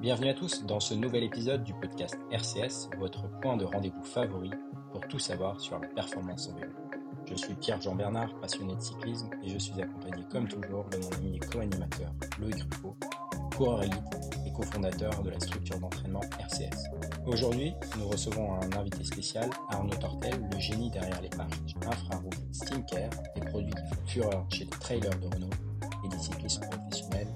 Bienvenue à tous dans ce nouvel épisode du podcast RCS, votre point de rendez-vous favori pour tout savoir sur la performance en vélo. Je suis Pierre-Jean Bernard, passionné de cyclisme et je suis accompagné comme toujours de mon ami co-animateur Loïc Ruffo, coureur élite et cofondateur de la structure d'entraînement RCS. Aujourd'hui, nous recevons un invité spécial, Arnaud Tortel, le génie derrière les pages infrarouges Steamcare, des produits qui font fureur chez les trailers de Renault et des cyclistes professionnels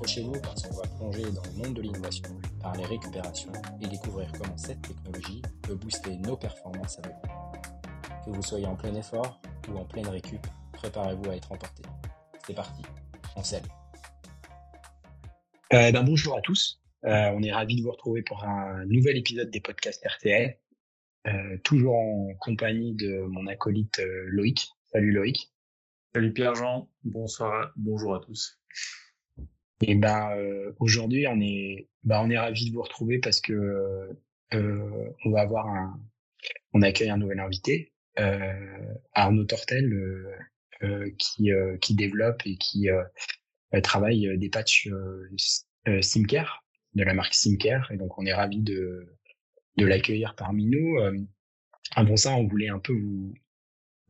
Accrochez-vous parce qu'on va plonger dans le monde de l'innovation, parler récupération et découvrir comment cette technologie peut booster nos performances à vélo. Que vous soyez en plein effort ou en pleine récup, préparez-vous à être emporté. C'est parti, on scelle. Euh, ben, bonjour à tous, euh, on est ravis de vous retrouver pour un nouvel épisode des podcasts RTL, euh, toujours en compagnie de mon acolyte euh, Loïc. Salut Loïc. Salut Pierre-Jean, bonsoir, bonjour à tous. Et ben euh, aujourd'hui on est ben, on est ravi de vous retrouver parce que euh, on va avoir un on accueille un nouvel invité euh, Arnaud Tortel euh, euh, qui euh, qui développe et qui euh, travaille des patchs euh, Simcare de la marque Simcare et donc on est ravi de de l'accueillir parmi nous. avant ça on voulait un peu vous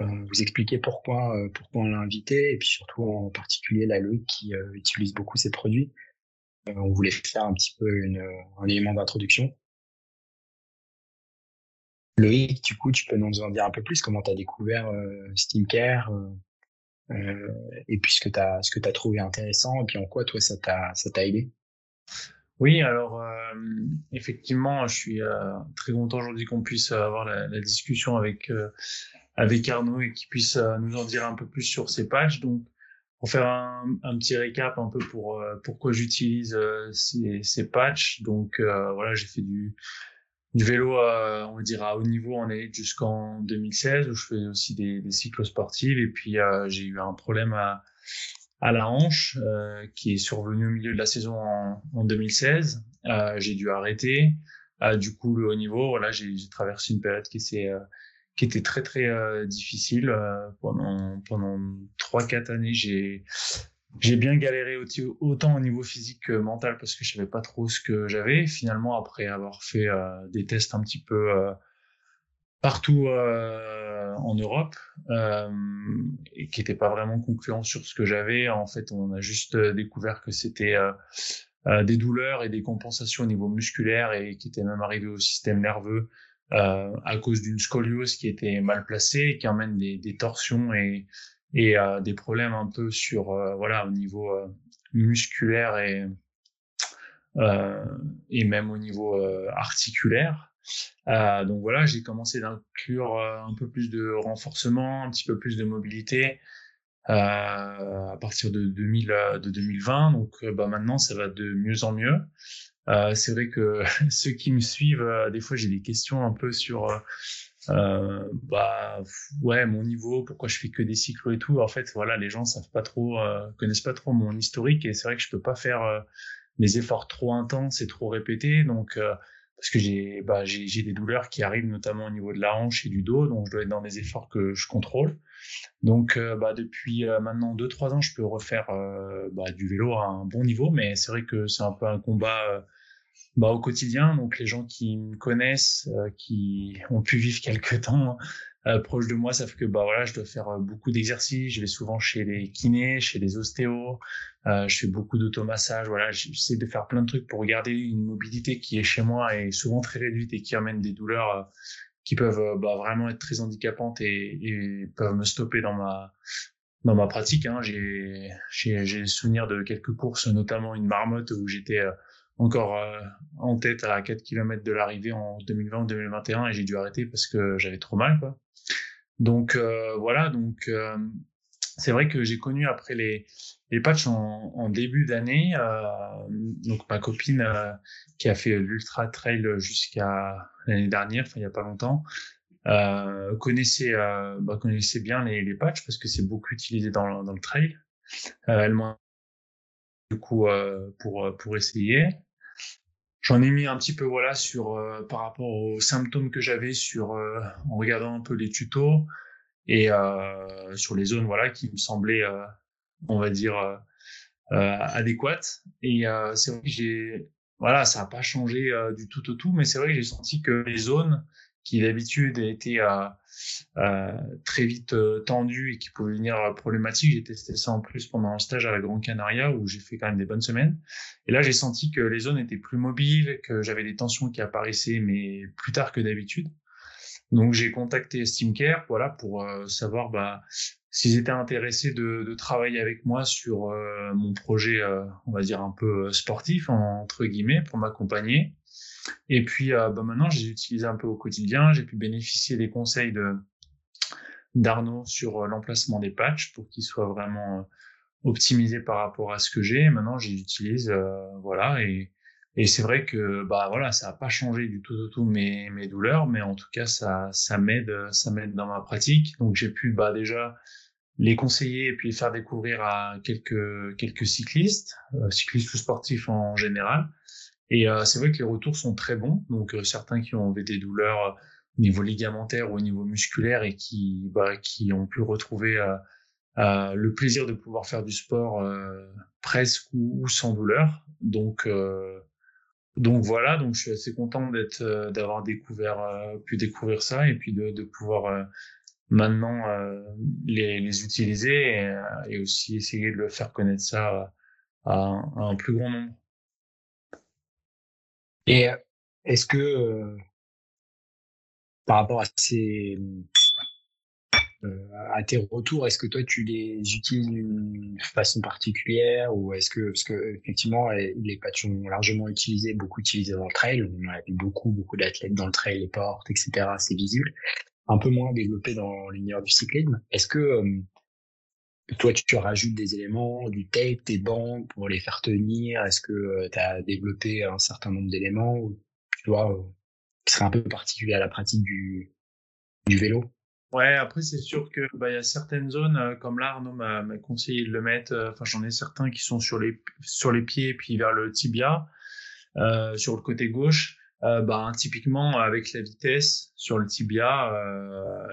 vous expliquer pourquoi pourquoi on l'a invité et puis surtout en particulier la Loïc qui utilise beaucoup ces produits. on voulait faire un petit peu une, un élément d'introduction. Loïc, du coup, tu peux nous en dire un peu plus? Comment tu as découvert euh, Steamcare euh, et puis ce que tu as, as trouvé intéressant et puis en quoi toi ça t'a aidé? Oui, alors euh, effectivement, je suis euh, très content aujourd'hui qu'on puisse avoir la, la discussion avec euh, avec Arnaud et qu'il puisse euh, nous en dire un peu plus sur ces pages. Donc, pour faire un, petit récap un peu pour pourquoi j'utilise ces, ces patchs. Donc voilà, j'ai fait du vélo, euh, on va dire à haut niveau en élite jusqu'en 2016 où je fais aussi des, des cycles sportifs et puis euh, j'ai eu un problème à, la hanche euh, qui est survenu au milieu de la saison en 2016. j'ai dû arrêter. du coup, le haut niveau, voilà, j'ai traversé une période qui s'est qui était très très difficile pendant pendant trois quatre années. J'ai j'ai bien galéré autant au niveau physique que mental parce que je savais pas trop ce que j'avais. Finalement, après avoir fait euh, des tests un petit peu euh, partout euh, en Europe euh, et qui n'étaient pas vraiment concluants sur ce que j'avais, en fait, on a juste découvert que c'était euh, des douleurs et des compensations au niveau musculaire et qui étaient même arrivées au système nerveux à cause d'une scoliose qui était mal placée qui emmène des, des torsions et et euh, des problèmes un peu sur euh, voilà au niveau euh, musculaire et et même au niveau articulaire. donc voilà, j'ai commencé d'inclure un peu plus de renforcement, un petit peu plus de mobilité à partir de 2000 de 2020. Donc bah maintenant ça va de mieux en mieux. Euh, c'est vrai que ceux qui me suivent, des fois j'ai des questions un peu sur euh, bah ouais mon niveau pourquoi je fais que des cyclos et tout. En fait voilà les gens savent pas trop euh, connaissent pas trop mon historique et c'est vrai que je peux pas faire euh, des efforts trop intenses et trop répétés. Donc euh, parce que j'ai bah j'ai des douleurs qui arrivent notamment au niveau de la hanche et du dos donc je dois être dans des efforts que je contrôle donc euh, bah depuis maintenant deux trois ans je peux refaire bah, du vélo à un bon niveau mais c'est vrai que c'est un peu un combat bah, au quotidien. Donc les gens qui me connaissent, euh, qui ont pu vivre quelques temps euh, proches de moi savent que voilà, je dois faire euh, beaucoup d'exercices. Je vais souvent chez les kinés, chez les ostéos. Euh, je fais beaucoup d'automassage. Voilà, j'essaie de faire plein de trucs pour garder une mobilité qui est chez moi et souvent très réduite et qui amène des douleurs qui peuvent bah, vraiment être très handicapantes et, peuvent me stopper dans ma dans ma pratique. Hein. J'ai j'ai souvenir de quelques courses, notamment une marmotte où j'étais encore euh, en tête à 4 km de l'arrivée en 2020 ou 2021 et j'ai dû arrêter parce que j'avais trop mal. Donc euh, voilà, donc euh, c'est vrai que j'ai connu après les les patchs en, en début d'année donc ma copine qui a fait l'ultra trail jusqu'à l'année dernière, enfin il y a pas longtemps, connaissait bah, connaissait bien les, les patchs parce que c'est beaucoup utilisé dans, dans le trail. elle m'a du coup pour pour essayer J'en ai mis un petit peu voilà sur euh, par rapport aux symptômes que j'avais sur euh, en regardant un peu les tutos et euh, sur les zones voilà qui me semblaient on va dire adéquate. Et c'est vrai que j'ai, voilà, ça n'a pas changé du tout au tout, mais c'est vrai que j'ai senti que les zones qui d'habitude étaient euh, très vite euh, tendues et qui pouvaient devenir problématiques. J'ai testé ça en plus pendant un stage à la Grande Canaria où j'ai fait quand même des bonnes semaines. Et là, j'ai senti que les zones étaient plus mobiles, que j'avais des tensions qui apparaissaient, mais plus tard que d'habitude. Donc j'ai contacté Steamcare, voilà, pour euh, savoir bah, s'ils étaient intéressés de, de, travailler avec moi sur euh, mon projet, euh, on va dire un peu sportif entre guillemets, pour m'accompagner. Et puis bah, maintenant, j'ai utilisé un peu au quotidien. J'ai pu bénéficier des conseils de d'Arnaud sur l'emplacement des patchs pour qu'ils soient vraiment optimisés par rapport à ce que j'ai. Maintenant, j'utilise, voilà, et et c'est vrai que bah voilà, ça n'a pas changé du tout, tout, tout mes, mes douleurs, mais en tout cas ça ça m'aide ça m'aide dans ma pratique. Donc j'ai pu bah déjà les conseiller et puis faire découvrir à quelques quelques cyclistes, euh, cyclistes ou sportifs en général. Et euh, c'est vrai que les retours sont très bons. Donc euh, certains qui ont des douleurs au niveau ligamentaire ou au niveau musculaire et qui bah, qui ont pu retrouver le plaisir de pouvoir faire du sport presque ou, ou, sans douleur. Donc donc voilà, donc je suis assez content d'être, euh, d'avoir découvert, euh, pu découvrir ça et puis de, de pouvoir euh, maintenant les, les, utiliser et, aussi essayer de le faire connaître ça à, un plus grand nombre. Et est-ce que par rapport à ces à tes retours, est-ce que toi tu les utilises d'une façon particulière ou est-ce que parce que effectivement les patchs sont largement utilisés, beaucoup utilisés dans le trail, on a vu beaucoup beaucoup d'athlètes dans le trail, les portes, etc. C'est visible, un peu moins développé dans l'univers du cyclisme. Est-ce que euh, toi tu rajoutes des éléments, du tape, des bandes pour les faire tenir? Est-ce que euh, tu as développé un certain nombre d'éléments tu vois qui seraient un peu particuliers à la pratique du du vélo? Ouais, après c'est sûr que bah il y a certaines zones euh, comme là Arnaud m'a conseillé de le mettre. Euh, enfin j'en ai certains qui sont sur les sur les pieds puis vers le tibia, euh, sur le côté gauche. Euh, bah typiquement avec la vitesse sur le tibia,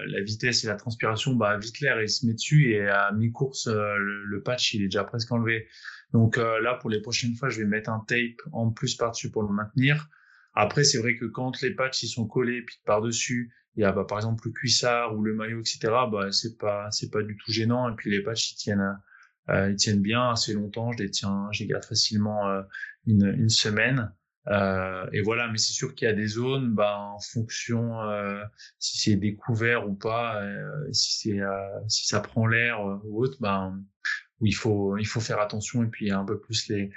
la vitesse et la transpiration, bah vite l'air il se met dessus et à mi-course le, le, patch il est déjà presque enlevé. Donc là pour les prochaines fois je vais mettre un tape en plus par dessus pour le maintenir. Après c'est vrai que quand les patchs ils sont collés puis par dessus il y a bah, par exemple le cuissard ou le maillot, etc. Bah, c'est pas c'est pas du tout gênant. Et puis les patchs ils tiennent euh, ils tiennent bien assez longtemps. Je les tiens, je les garde facilement euh, une, une semaine. Euh, et voilà, mais c'est sûr qu'il y a des zones, bah, en fonction euh, si c'est découvert ou pas, euh, si c'est si ça prend l'air ou autre, ben où il faut il faut faire attention et puis un peu plus les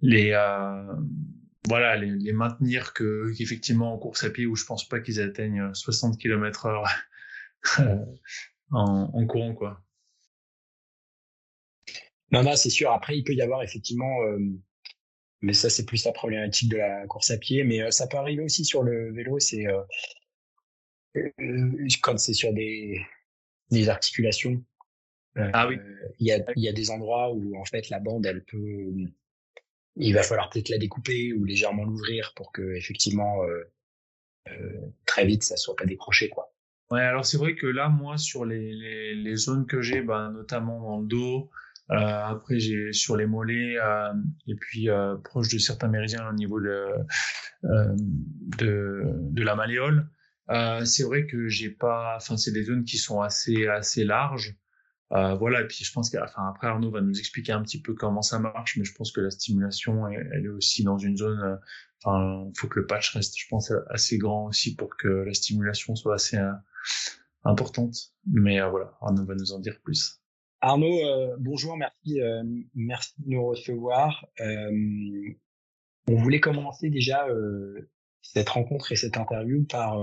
les voilà, les, les, maintenir que qu'effectivement en course à pied où je pense pas qu'ils atteignent 60 km heure euh, en, en, courant quoi. Non, non, c'est sûr. Après, il peut y avoir effectivement, euh, mais ça c'est plus la problématique de la course à pied, mais euh, ça peut arriver aussi sur le vélo. C'est euh, quand c'est sur des, des articulations. ah oui. Il y a, il y a des endroits où en fait la bande elle peut il va falloir peut-être la découper ou légèrement l'ouvrir pour que effectivement euh, euh, très vite ça soit pas décroché quoi. Ouais, alors c'est vrai que là moi sur les, les, zones que j'ai, bah, notamment dans le dos, euh, après j'ai sur les mollets et puis proche de certains méridiens au niveau de de, de la malléole. c'est vrai que j'ai pas, enfin c'est des zones qui sont assez assez larges. Euh, voilà, et puis je pense qu'après après Arnaud va nous expliquer un petit peu comment ça marche, mais je pense que la stimulation, elle, est aussi dans une zone. Euh, enfin, il faut que le patch reste, je pense, assez grand aussi pour que la stimulation soit assez euh, importante. Mais voilà, Arnaud va nous en dire plus. Arnaud, bonjour, merci, merci de nous recevoir. on voulait commencer déjà cette rencontre et cette interview par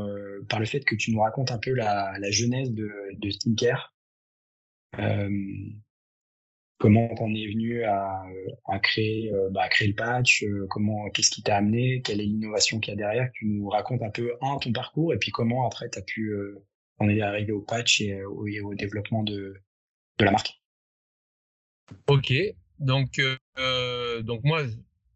par le fait que tu nous racontes un peu la, la genèse de, de Skincare. Euh, comment t'en es venu à, à créer, euh, bah, à créer le patch euh, Comment, qu'est-ce qui t'a amené Quelle est l'innovation qu'il y a derrière? Tu nous racontes un peu un ton parcours et puis comment après t'as pu en est arrivé au patch et au, développement de, de la marque. Ok, donc euh, donc moi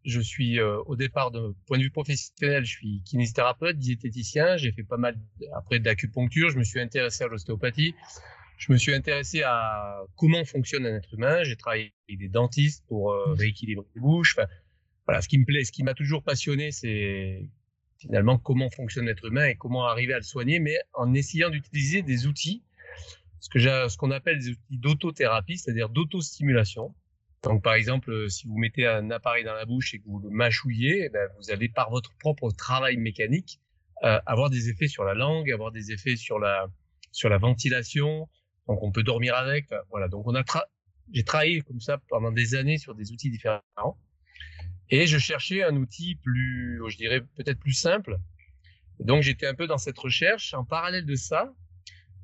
je suis au départ de point de vue professionnel, je suis kinésithérapeute, diététicien, j'ai fait pas mal après d'acupuncture, je me suis intéressé à l'ostéopathie je me suis intéressé à comment fonctionne un être humain. J'ai travaillé avec des dentistes pour euh, rééquilibrer les bouches. Enfin, voilà, ce qui me plaît, ce qui m'a toujours passionné, c'est finalement comment fonctionne l'être humain et comment arriver à le soigner, mais en essayant d'utiliser des outils, ce que j'ai, ce qu'on appelle des outils d'autothérapie, c'est-à-dire d'autostimulation. Donc, par exemple, si vous mettez un appareil dans la bouche et que vous le mâchouillez, eh ben, vous allez par votre propre travail mécanique euh, avoir des effets sur la langue, avoir des effets sur la sur la ventilation. Donc, on peut dormir avec. Voilà. Donc, on a j'ai travaillé comme ça pendant des années sur des outils différents. Et je cherchais un outil plus, je dirais peut-être plus simple. Donc j'étais un peu dans cette recherche. En parallèle de ça,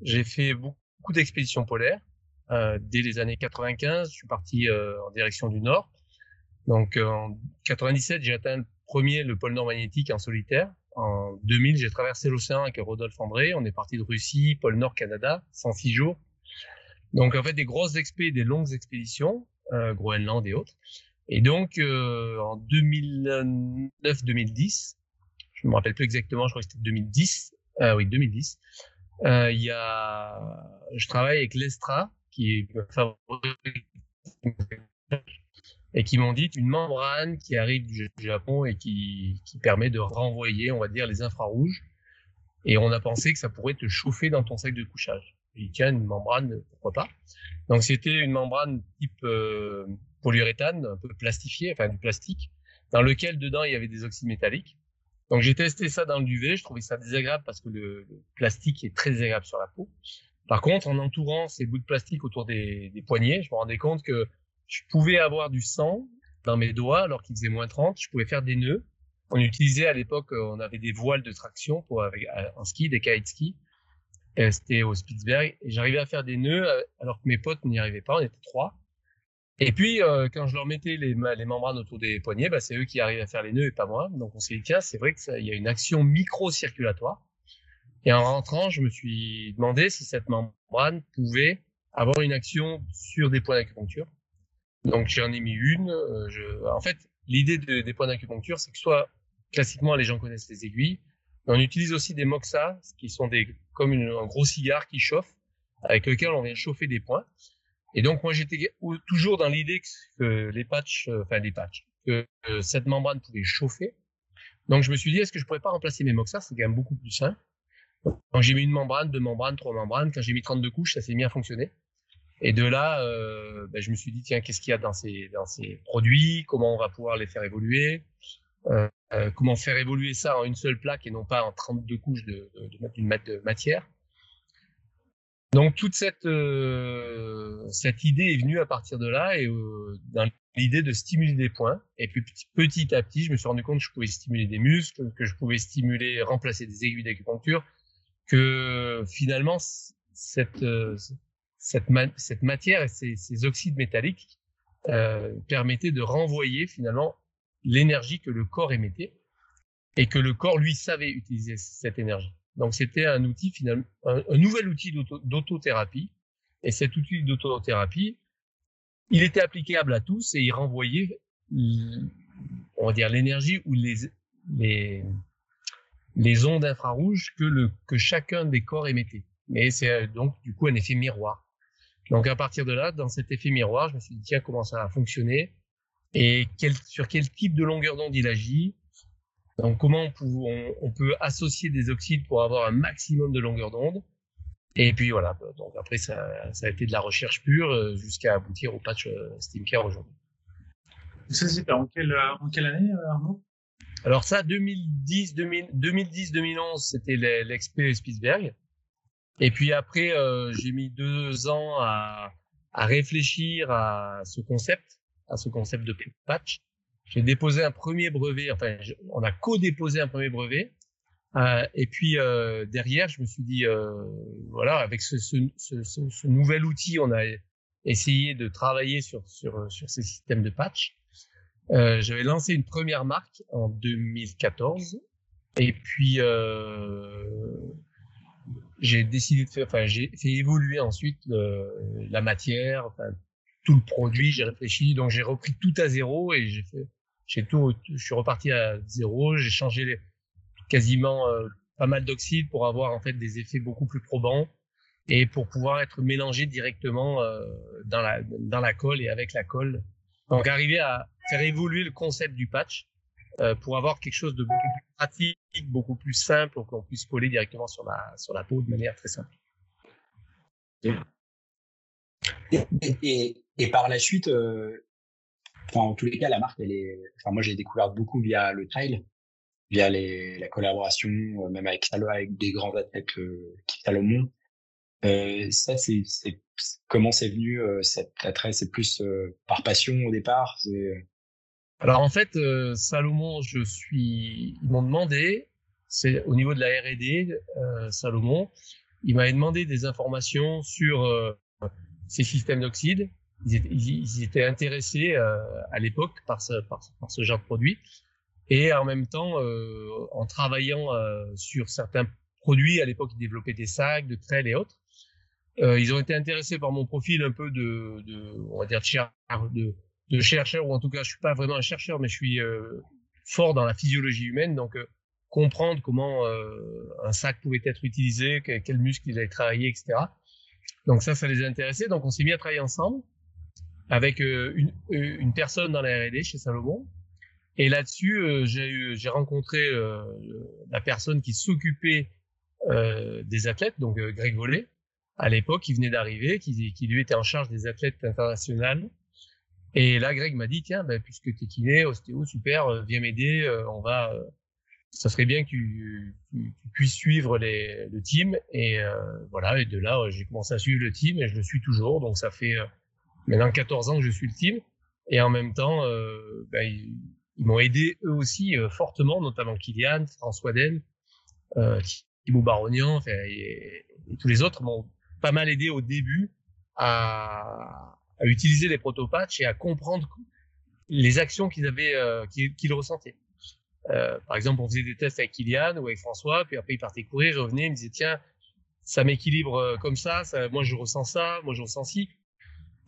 j'ai fait beaucoup d'expéditions polaires. Euh, dès les années 95, je suis parti euh, en direction du nord. Donc euh, en 97, j'ai atteint le premier le pôle nord magnétique en solitaire. En 2000, j'ai traversé l'océan avec Rodolphe André. On est parti de Russie, pôle nord Canada, 106 jours. Donc en fait des grosses expéditions, des longues expéditions, euh, Groenland et autres. Et donc, euh, en 2009-2010, je me rappelle plus exactement, je crois que c'était 2010, euh, oui, 2010, euh, il y a, je travaille avec l'Estra, qui et qui m'ont dit une membrane qui arrive du Japon et qui, qui permet de renvoyer, on va dire, les infrarouges. Et on a pensé que ça pourrait te chauffer dans ton sac de couchage. Et tiens, une membrane, pourquoi pas Donc c'était une membrane type euh, polyuréthane, un peu plastifié, enfin du plastique, dans lequel dedans il y avait des oxydes métalliques. Donc j'ai testé ça dans le duvet, je trouvais ça désagréable parce que le, plastique est très désagréable sur la peau. Par contre, en entourant ces bouts de plastique autour des, des poignets, je me rendais compte que je pouvais avoir du sang dans mes doigts alors qu'il faisait moins 30, je pouvais faire des nœuds. On utilisait à l'époque, on avait des voiles de traction pour avec en ski, des kite C'était au Spitzberg et j'arrivais à faire des nœuds euh, alors que mes potes n'y arrivaient pas, on était trois. Et puis, euh, quand je leur mettais les, les membranes autour des poignets, bah, c'est eux qui arrivaient à faire les nœuds et pas moi. Donc, on s'est dit, tiens, c'est vrai qu'il y a une action micro-circulatoire. Et en rentrant, je me suis demandé si cette membrane pouvait avoir une action sur des points d'acupuncture. Donc, j'en ai mis une. Euh, je... En fait, l'idée de, des points d'acupuncture, c'est que soit, classiquement, les gens connaissent les aiguilles, on utilise aussi des moxa, qui sont des, comme un gros cigare qui chauffe, avec lequel on vient chauffer des points. Et donc moi j'étais toujours dans l'idée que les patchs, euh, enfin les patchs, que cette membrane pouvait chauffer. Donc je me suis dit est-ce que je pourrais pas remplacer mes moxas, c'est quand même beaucoup plus simple. Donc j'ai mis une membrane, deux membranes, trois membranes. Quand j'ai mis 32 couches, ça s'est mis à fonctionner. Et de là, euh, ben, je me suis dit tiens qu'est-ce qu'il y a dans ces dans ces produits, comment on va pouvoir les faire évoluer, euh, euh comment faire évoluer ça en une seule plaque et non pas en 32 couches de, de, matière. Donc toute cette euh, cette idée est venue à partir de là et euh, dans l'idée de stimuler des points. Et puis petit, à petit, je me suis rendu compte que je pouvais stimuler des muscles, que je pouvais stimuler, remplacer des aiguilles d'acupuncture, que finalement cette matière et ces, oxydes métalliques permettaient de renvoyer finalement l'énergie que le corps émettait et que le corps lui savait utiliser cette énergie. Donc c'était un outil finalement, un, nouvel outil d'autothérapie. Et cet outil d'autothérapie, il était applicable à tous et il renvoyait, on va dire, l'énergie ou les, les, les ondes infrarouges que, le, que chacun des corps émettait. Mais c'est euh, donc du coup un effet miroir. Donc à partir de là, dans cet effet miroir, je me suis dit tiens comment ça a fonctionné et quel, sur quel type de longueur d'onde il agit donc, comment on peut, associer des oxydes pour avoir un maximum de longueur d'onde Et puis voilà. Donc après, ça, a été de la recherche pure euh, jusqu'à aboutir au patch euh, SteamCare aujourd'hui. Ça, c'était en quelle, année, euh, Arnaud? Alors ça, 2010, 2010, 2011, c'était l'expé Spitzberg. Et puis après, j'ai mis deux ans à, à réfléchir à ce concept, à ce concept de patch. J'ai déposé un premier brevet, enfin, on a co-déposé un premier brevet. Euh, et puis euh, derrière, je me suis dit, euh, voilà, avec ce, ce, ce, ce, nouvel outil, on a essayé de travailler sur, sur, sur ces systèmes de patch. Euh, J'avais lancé une première marque en 2014. Et puis, euh, j'ai décidé de faire, enfin, j'ai fait évoluer ensuite la matière, enfin, tout le produit, j'ai réfléchi, donc j'ai repris tout à zéro et j'ai fait, j'ai tout, je suis reparti à zéro, j'ai changé quasiment euh, pas mal d'oxydes pour avoir en fait des effets beaucoup plus probants. et pour pouvoir être mélangé directement euh, dans, la, colle et avec la colle. Donc arriver à faire évoluer le concept du patch euh, pour avoir quelque chose de beaucoup plus pratique, beaucoup plus simple, pour qu'on puisse coller directement sur la peau de manière très simple. Et, par la suite, euh, en tous les cas, la marque, elle est, moi, j'ai découvert beaucoup via le trail, via la collaboration, euh, même avec des grands athlètes, euh, qui Salomon. Euh, ça, c'est, comment c'est venu, cet attrait? C'est plus, par passion au départ? Alors, en fait, Salomon, je suis, ils m'ont demandé, c'est au niveau de la R&D, Salomon, il m'avait demandé des informations sur ces systèmes d'oxyde. Ils ils étaient intéressés à l'époque par ce, par, ce genre de produit. Et en même temps, euh, en travaillant euh, sur certains produits, à l'époque, ils développaient des sacs, de trails et autres. Euh, ils ont été intéressés par mon profil un peu de, de on va dire, de, de, chercheur, ou en tout cas, je suis pas vraiment un chercheur, mais je suis euh, fort dans la physiologie humaine, donc euh, comprendre comment euh, un sac pouvait être utilisé, quel, quel muscle il avait travaillé, etc. Donc ça, ça les a intéressés. Donc on s'est mis à travailler ensemble avec une, une personne dans la R&D chez Salomon, et là-dessus, euh, j'ai rencontré euh, la personne qui s'occupait euh, des athlètes, donc Greg Vollet, à l'époque, qui venait d'arriver, qui, lui était en charge des athlètes internationaux. Et là, Greg m'a dit, tiens, ben, puisque tu es kiné, ostéo, super, viens m'aider, on va, ça serait bien que tu, puisses suivre les, le team. Et voilà, et de là, j'ai commencé à suivre le team et je le suis toujours. Donc ça fait maintenant 14 ans que je suis le team. Et en même temps, ben, ils m'ont aidé eux aussi euh, fortement, notamment Kylian, François Den, euh, Thibaut Barognan et, et, tous les autres m'ont pas mal aidé au début à, à utiliser les protopatchs et à comprendre les actions qu'ils avaient, euh, qu'ils ressentaient. Euh, par exemple, on faisait des tests avec Kylian ou avec François, puis après il partait courir, il revenait, il me disait tiens, ça m'équilibre euh, comme ça, ça, moi je ressens ça, moi je ressens ci.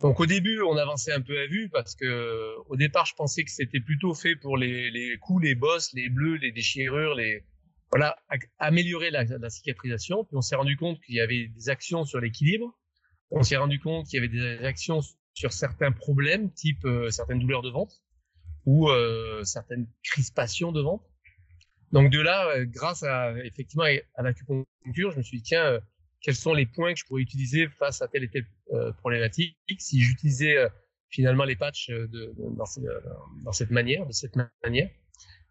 Donc au début, on avançait un peu à vue parce que au départ, je pensais que c'était plutôt fait pour les, les coups, les bosses, les bleus, les déchirures, les voilà, améliorer la, la cicatrisation. Puis on s'est rendu compte qu'il y avait des actions sur l'équilibre. On s'est rendu compte qu'il y avait des actions sur certains problèmes, type euh, certaines douleurs de ventre ou euh, certaines crispations de ventre. Donc de là, euh, grâce à effectivement à l'acupuncture, je me suis dit tiens euh, quels sont les points que je pourrais utiliser face à telle et telle problématique si j'utilisais finalement les patchs euh, de, dans, dans, cette manière, de cette manière.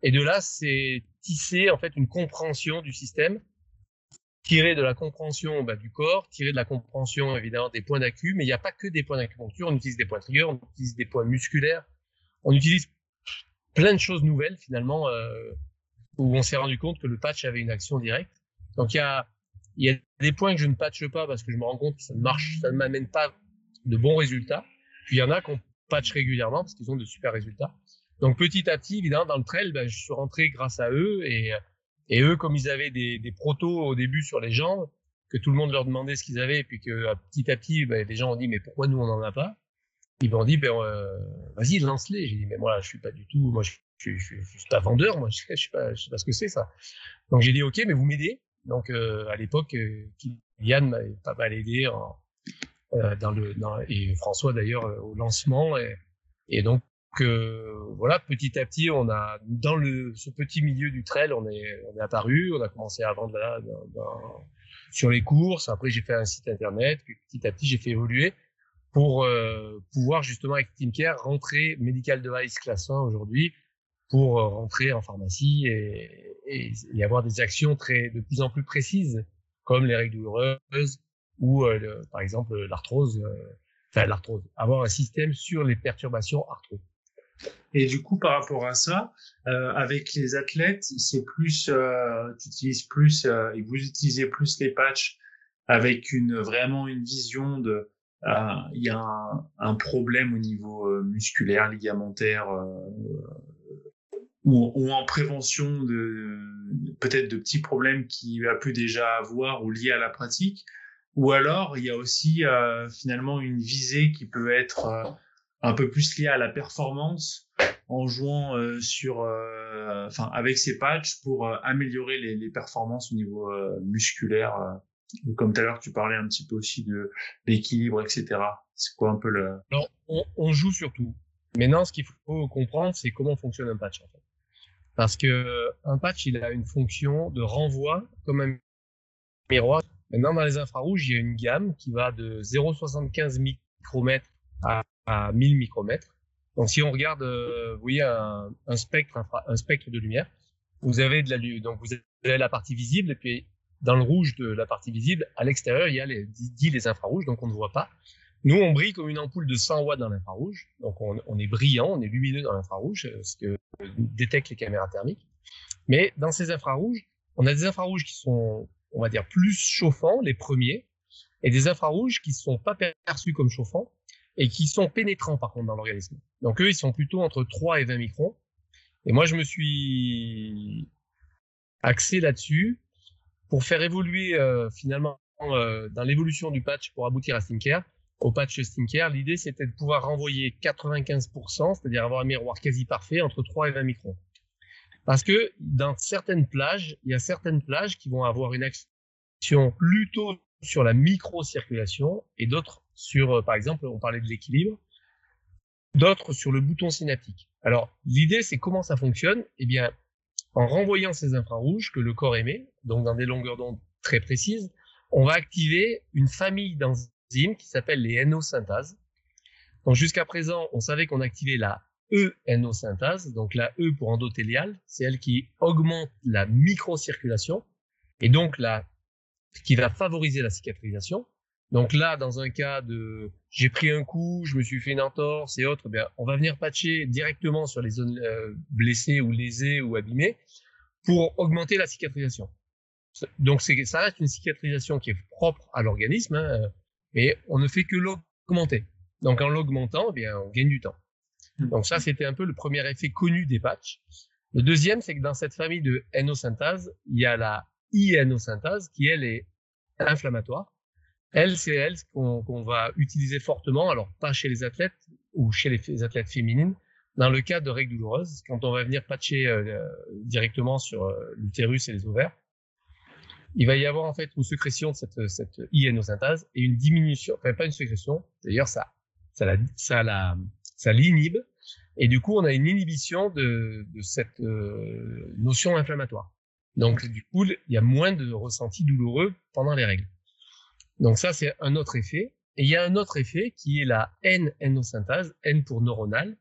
Et de là, c'est tisser en fait une compréhension du système, tirer de la compréhension bah, du corps, tirer de la compréhension évidemment des points d'acu, mais il n'y a pas que des points d'acupuncture, on utilise des points trigger, on utilise des points musculaires, on utilise plein de choses nouvelles finalement euh, où on s'est rendu compte que le patch avait une action directe. Donc il y a y a des points que je ne patche pas parce que je me rends compte que ça ne marche, ça ne m'amène pas de bons résultats. Puis il y en a qu'on patch régulièrement parce qu'ils ont de super résultats. Donc petit à petit, évidemment, dans le trail, ben, je suis rentré grâce à eux et, et eux, comme ils avaient des, des protos au début sur les jambes, que tout le monde leur demandait ce qu'ils avaient, et puis que petit à petit, ben, les gens ont dit mais pourquoi nous on n'en a pas? Ils m'ont dit ben euh, vas-y lance-les. J'ai dit mais moi je suis pas du tout, moi je, je, je, suis pas vendeur, moi je, je sais pas, je sais pas ce que c'est ça. Donc j'ai dit ok mais vous m'aidez. Donc euh, à l'époque, euh, Kylian m'avait pas mal aidé en, euh, dans le dans, et François d'ailleurs au lancement. Et, et donc voilà petit à petit on a dans le ce petit milieu du trail on est on est apparu. On a commencé à vendre là dans, sur les courses. Après j'ai fait un site internet. Puis petit à petit j'ai fait évoluer pour euh, pouvoir justement avec TeamCare rentrer medical device classe 1 aujourd'hui pour rentrer en pharmacie et, et, et, avoir des actions très de plus en plus précises, comme les règles douloureuses ou euh, par exemple l'arthrose, euh, enfin l'arthrose, avoir un système sur les perturbations arthrose. Et du coup, par rapport à ça, euh, avec les athlètes, c'est plus, euh, tu utilises plus euh, et vous utilisez plus les patchs avec une vraiment une vision de, il y a un, problème au niveau musculaire, ligamentaire, ou, ou en prévention de peut-être de petits problèmes qu'il a pu déjà avoir ou liés à la pratique. Ou alors, il y a aussi euh, finalement une visée qui peut être euh, un peu plus liée à la performance en jouant euh, sur, euh, enfin, avec ces patchs pour euh, améliorer les, performances au niveau musculaire Comme tout à l'heure, tu parlais un petit peu aussi de l'équilibre, etc. C'est quoi un peu le... Alors, on, on joue sur tout. Maintenant, ce qu'il faut comprendre, c'est comment fonctionne un patch, en fait. Parce que un patch, il a une fonction de renvoi comme un miroir. Maintenant, dans les infrarouges, il y a une gamme qui va de 0,75 micromètres à, à 1000 micromètres. Donc, si on regarde, euh, vous voyez un, un spectre, un, spectre de lumière, vous avez de la donc vous avez la partie visible et puis dans le rouge de la partie visible, à l'extérieur, il y a les, dit les infrarouges, donc on ne voit pas. Nous, on brille comme une ampoule de 100 watts dans l'infrarouge. Donc, on, on, est brillant, on est lumineux dans l'infrarouge, euh, ce que détectent les caméras thermiques. Mais dans ces infrarouges, on a des infrarouges qui sont, on va dire, plus chauffants, les premiers, et des infrarouges qui ne sont pas perçus comme chauffants et qui sont pénétrants, par contre, dans l'organisme. Donc, eux, ils sont plutôt entre 3 et 20 microns. Et moi, je me suis axé là-dessus pour faire évoluer, euh, finalement, euh, dans l'évolution du patch pour aboutir à Stinker, au patch Stinker, l'idée c'était de pouvoir renvoyer 95%, c'est-à-dire avoir un miroir quasi parfait entre 3 et 20 microns. Parce que dans certaines plages, il y a certaines plages qui vont avoir une action plutôt sur la micro-circulation et d'autres sur, euh, par exemple, on parlait de l'équilibre, d'autres sur le bouton synaptique. Alors, l'idée, c'est comment ça fonctionne? Eh bien, en renvoyant ces infrarouges que le corps émet, donc dans des longueurs d'onde très précises, on va activer une famille d'enzymes qui s'appelle les NO-synthases. Donc jusqu'à présent, on savait qu'on activait la E-NO-synthase, donc la E pour endothélial, c'est elle qui augmente la microcirculation et donc la qui va favoriser la cicatrisation. Donc là, dans un cas de j'ai pris un coup, je me suis fait une entorse et autres, eh bien, on va venir patcher directement sur les zones euh, blessées ou lésées ou abîmées pour augmenter la cicatrisation. Donc ça reste une cicatrisation qui est propre à l'organisme. Hein mais on ne fait que l'augmenter. Donc en l'augmentant, eh bien, on gagne du temps. Hmm. Donc ça, c'était un peu le premier effet connu des patchs. Le deuxième, c'est que dans cette famille de NO-synthase, il y a la INO-synthase qui, elle, est inflammatoire. Elle, c'est elle qu'on va utiliser fortement, alors pas chez les athlètes ou chez les athlètes féminines, dans le cas de règles douloureuses, quand on va venir patcher euh, directement sur euh, l'utérus et les ovaires il va y avoir en fait une sécrétion de cette, cette INO-synthase et une diminution, enfin pas une sécrétion, d'ailleurs ça, ça, la, ça, la, ça l'inhibe, et du coup on a une inhibition de, de cette euh, notion inflammatoire. Donc du coup il y a moins de ressentis douloureux pendant les règles. Donc ça c'est un autre effet. Et il y a un autre effet qui est la N-NO-synthase, N pour neuronal,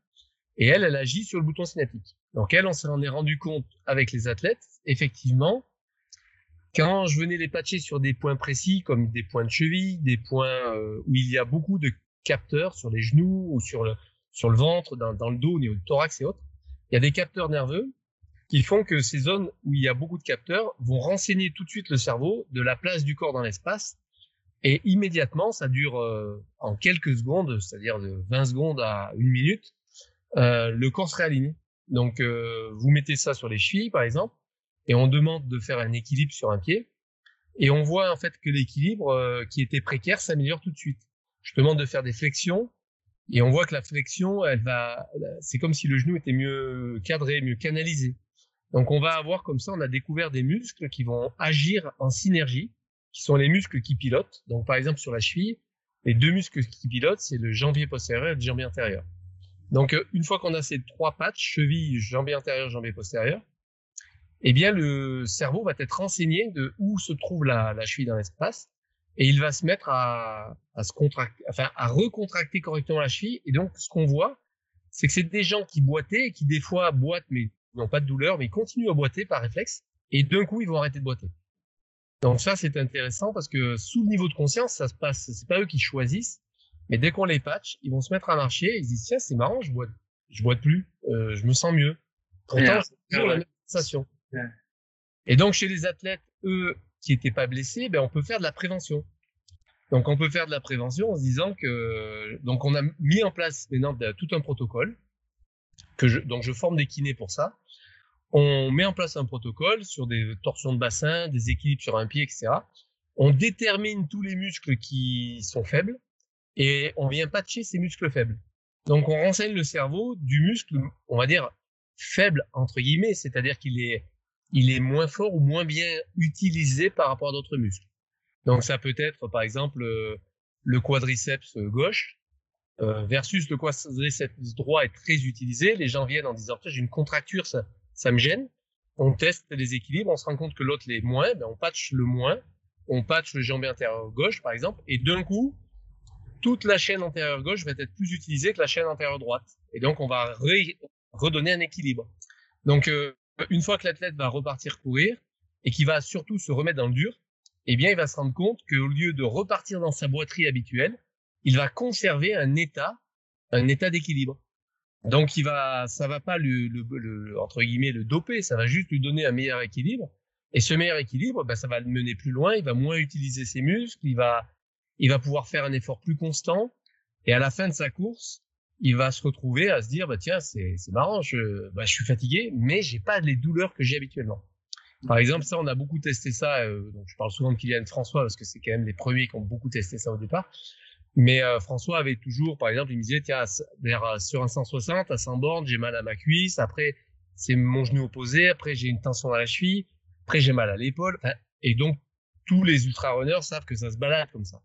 et elle, elle agit sur le bouton synaptique. Donc elle, on s'en est rendu compte avec les athlètes, effectivement, quand je venais les patcher sur des points précis, comme des points de cheville, des points euh, où il y a beaucoup de capteurs sur les genoux ou sur le, sur le ventre, dans, dans le dos, au niveau du thorax et autres, il y a des capteurs nerveux qui font que ces zones où il y a beaucoup de capteurs vont renseigner tout de suite le cerveau de la place du corps dans l'espace. Et immédiatement, ça dure euh, en quelques secondes, c'est-à-dire de 20 secondes à une minute, euh, le corps se réaligne. Donc, euh, vous mettez ça sur les chevilles, par exemple, et on demande de faire un équilibre sur un pied. Et on voit en fait que l'équilibre euh, qui était précaire s'améliore tout de suite. Je demande de faire des flexions et on voit que la flexion, elle va, c'est comme si le genou était mieux cadré, mieux canalisé. Donc on va avoir comme ça, on a découvert des muscles qui vont agir en synergie, qui sont les muscles qui pilotent. Donc par exemple sur la cheville, les deux muscles qui pilotent, c'est le jambier postérieur et le jambier antérieur. Donc euh, une fois qu'on a ces trois patchs, cheville, jambier antérieur, jambier postérieur, eh bien le cerveau va être renseigné de où se trouve la, cheville dans l'espace et il va se mettre à, à se contracter, enfin à recontracter correctement la cheville. Et donc ce qu'on voit, c'est que c'est des gens qui boitaient et qui des fois boitent mais n'ont pas de douleur, mais ils continuent à boiter par réflexe et d'un coup ils vont arrêter de boiter. Donc ça c'est intéressant parce que sous le niveau de conscience ça se passe, c'est pas eux qui choisissent, mais dès qu'on les patch, ils vont se mettre à marcher, et ils se disent tiens c'est marrant, je boite, je boite plus, euh, je me sens mieux. Pourtant c'est toujours la même sensation. Et donc, chez les athlètes, eux, qui n'étaient pas blessés, ben, on peut faire de la prévention. Donc, on peut faire de la prévention en se disant que, donc, on a mis en place maintenant tout un protocole, que je, donc je forme des kinés pour ça. On met en place un protocole sur des torsions de bassin, des équilibres sur un pied, etc. On détermine tous les muscles qui sont faibles et on vient patcher ces muscles faibles. Donc, on renseigne le cerveau du muscle, on va dire, faible, entre guillemets, c'est-à-dire qu'il est il est moins fort ou moins bien utilisé par rapport à d'autres muscles. Donc ça peut être par exemple le quadriceps gauche versus le quadriceps droit est très utilisé. Les gens viennent en disant j'ai une contracture, ça, ça me gêne. On teste les équilibres, on se rend compte que l'autre l'est moins, ben on patch le moins, on patch le jambier antérieur gauche par exemple, et d'un coup toute la chaîne antérieure gauche va être plus utilisée que la chaîne antérieure droite. Et donc, on va redonner un équilibre. Donc, euh, une fois que l'athlète va repartir courir et qu'il va surtout se remettre dans le dur, eh bien, il va se rendre compte qu'au lieu de repartir dans sa boiterie habituelle, il va conserver un état, un état d'équilibre. Donc, il va, ça va pas le, le, entre guillemets, le doper, ça va juste lui donner un meilleur équilibre. Et ce meilleur équilibre, ben, ça va le mener plus loin, il va moins utiliser ses muscles, il va, il va pouvoir faire un effort plus constant et à la fin de sa course, il va se retrouver à se dire bah tiens c'est c'est marrant je bah, je suis fatigué mais j'ai pas les douleurs que j'ai habituellement. Par exemple ça on a beaucoup testé ça euh, donc je parle souvent de Kylian François parce que c'est quand même les premiers qui ont beaucoup testé ça au départ. Mais euh, François avait toujours par exemple il me disait tiens vers sur un 160 à 100 bornes j'ai mal à ma cuisse après c'est mon genou opposé après j'ai une tension à la cheville après j'ai mal à l'épaule et donc tous les ultra runners savent que ça se balade comme ça.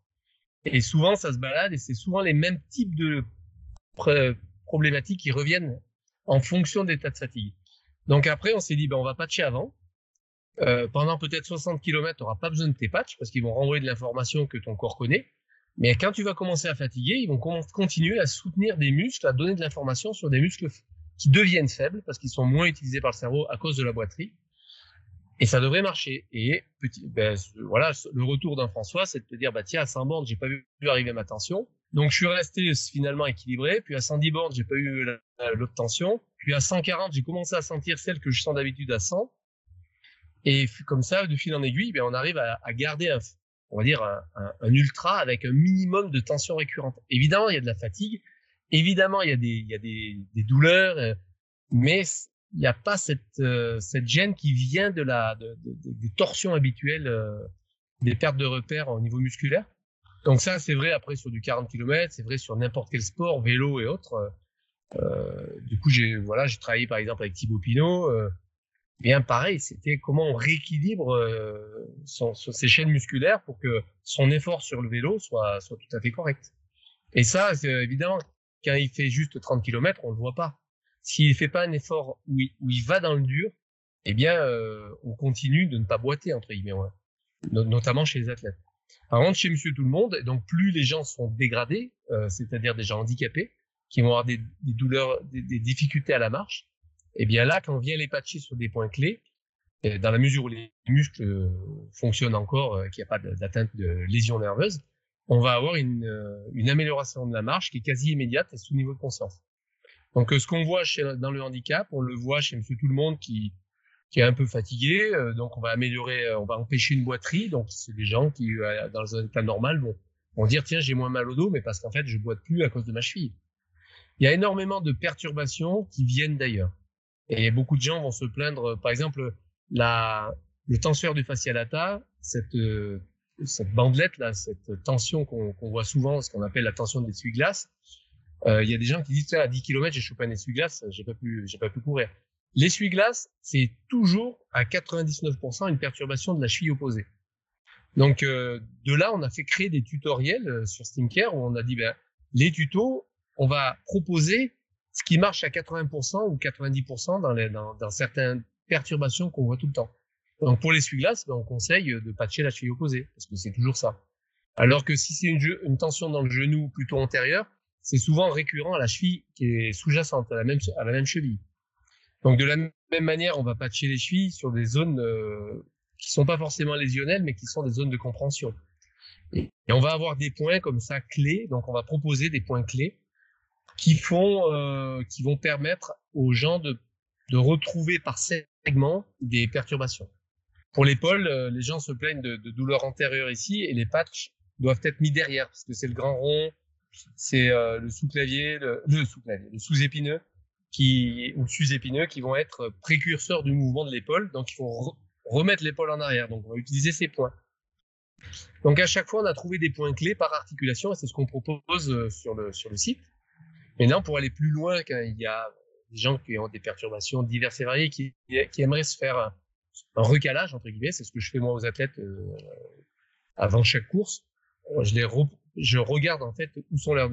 Et souvent, ça se balade et c'est souvent les mêmes types de problématiques qui reviennent en fonction d'état de fatigue. Donc après, on s'est dit, ben, on va patcher avant. Euh, pendant peut-être 60 km, tu n'auras pas besoin de tes patchs parce qu'ils vont renvoyer de l'information que ton corps connaît. Mais quand tu vas commencer à fatiguer, ils vont continuer à soutenir des muscles, à donner de l'information sur des muscles qui deviennent faibles parce qu'ils sont moins utilisés par le cerveau à cause de la boiterie. Et ça devrait marcher. Et petit, ben, voilà, le retour d'un François, c'est de te dire, bah tiens, à 100 bornes, j'ai pas vu arriver ma tension. Donc je suis resté finalement équilibré. Puis à 110 bornes, j'ai pas eu l'autre tension. Puis à 140, j'ai commencé à sentir celle que je sens d'habitude à 100. Et comme ça, de fil en aiguille, ben, on arrive à, à garder un, on va dire un, ultra avec un minimum de tension récurrente. Évidemment, il y a de la fatigue. Évidemment, il y a des, douleurs, euh, mais il n'y a pas cette, euh, cette gêne qui vient de la, de, de, des torsions habituelles, euh, des pertes de repères au niveau musculaire. Donc ça, c'est vrai après sur du 40 km, c'est vrai sur n'importe quel sport, vélo et autres. Du coup, j'ai j'ai travaillé par exemple avec Thibaut Pinot. Euh, bien pareil, c'était comment on rééquilibre son, ses chaînes musculaires pour que son effort sur le vélo soit, soit tout à fait correct. Et ça, évidemment, quand il fait juste 30 km, on le voit pas s'il fait pas un effort où il, où il va dans le dur, eh bien, euh, on continue de ne pas boiter entre guillemets, notamment chez les athlètes. Par contre, chez Monsieur Tout le Monde, donc plus les gens sont dégradés, euh, c'est-à-dire des gens handicapés, qui vont avoir des, des douleurs, des, des, difficultés à la marche, eh bien là, quand on vient les patcher sur des points clés, dans la mesure où les muscles euh, fonctionnent encore, euh, qu'il n'y a pas d'atteinte de lésion nerveuse, on va avoir une, euh, une amélioration de la marche qui est quasi immédiate et sous niveau de conscience. Donc, euh, ce qu'on voit chez, dans le handicap, on le voit chez Monsieur Tout le Monde qui, qui est un peu fatigué. Euh, donc, on va améliorer, euh, on va empêcher une boiterie. Donc, c'est des gens qui, dans un état normal, vont, vont dire tiens, j'ai moins mal au dos, mais parce qu'en fait, je boite plus à cause de ma cheville. Il y a énormément de perturbations qui viennent d'ailleurs. Et beaucoup de gens vont se plaindre, par exemple, la, le tenseur du fascia lata, cette, cette bandelette là, cette tension qu'on voit souvent, ce qu'on appelle la tension des essuie-glaces, euh, il y a des gens qui disent à 10 km j'ai chopé un essuie-glace, j'ai pas pu j'ai pas pu courir. L'essuie-glace, c'est toujours à 99% une perturbation de la cheville opposée. Donc euh, de là, on a fait créer des tutoriels euh, sur Stinker où on a dit ben les tutos, on va proposer ce qui marche à 80% ou 90% dans, les, dans, dans certaines perturbations qu'on voit tout le temps. Donc pour l'essuie-glace, ben, on conseille de patcher la cheville opposée parce que c'est toujours ça. Alors que si c'est une, une tension dans le genou plutôt antérieur, c'est souvent récurrent à la cheville qui est sous-jacente, à la même, à la même cheville. Donc de la même manière, on va patcher les chevilles sur des zones euh, qui sont pas forcément lésionnelles, mais qui sont des zones de compréhension. Et, on va avoir des points comme ça clés. Donc on va proposer des points clés qui font, euh, qui vont permettre aux gens de, de retrouver par segment des perturbations. Pour l'épaule, euh, les gens se plaignent de, de douleurs antérieures ici et les patchs doivent être mis derrière parce que c'est le grand rond, c'est euh, le sous-clavier, le, sous-clavier, le sous-épineux qui ou sus-épineux qui vont être précurseurs du mouvement de l'épaule. Donc il faut remettre l'épaule en arrière. Donc on va utiliser ces points. Donc à chaque fois on a trouvé des points clés par articulation et c'est ce qu'on propose euh, sur le sur le site. Maintenant pour aller plus loin, quand il y a des gens qui ont des perturbations diverses et variées qui, aimeraient se faire un, recalage entre guillemets, c'est ce que je fais moi aux athlètes. Euh, avant chaque course, je les je regarde en fait où sont leurs,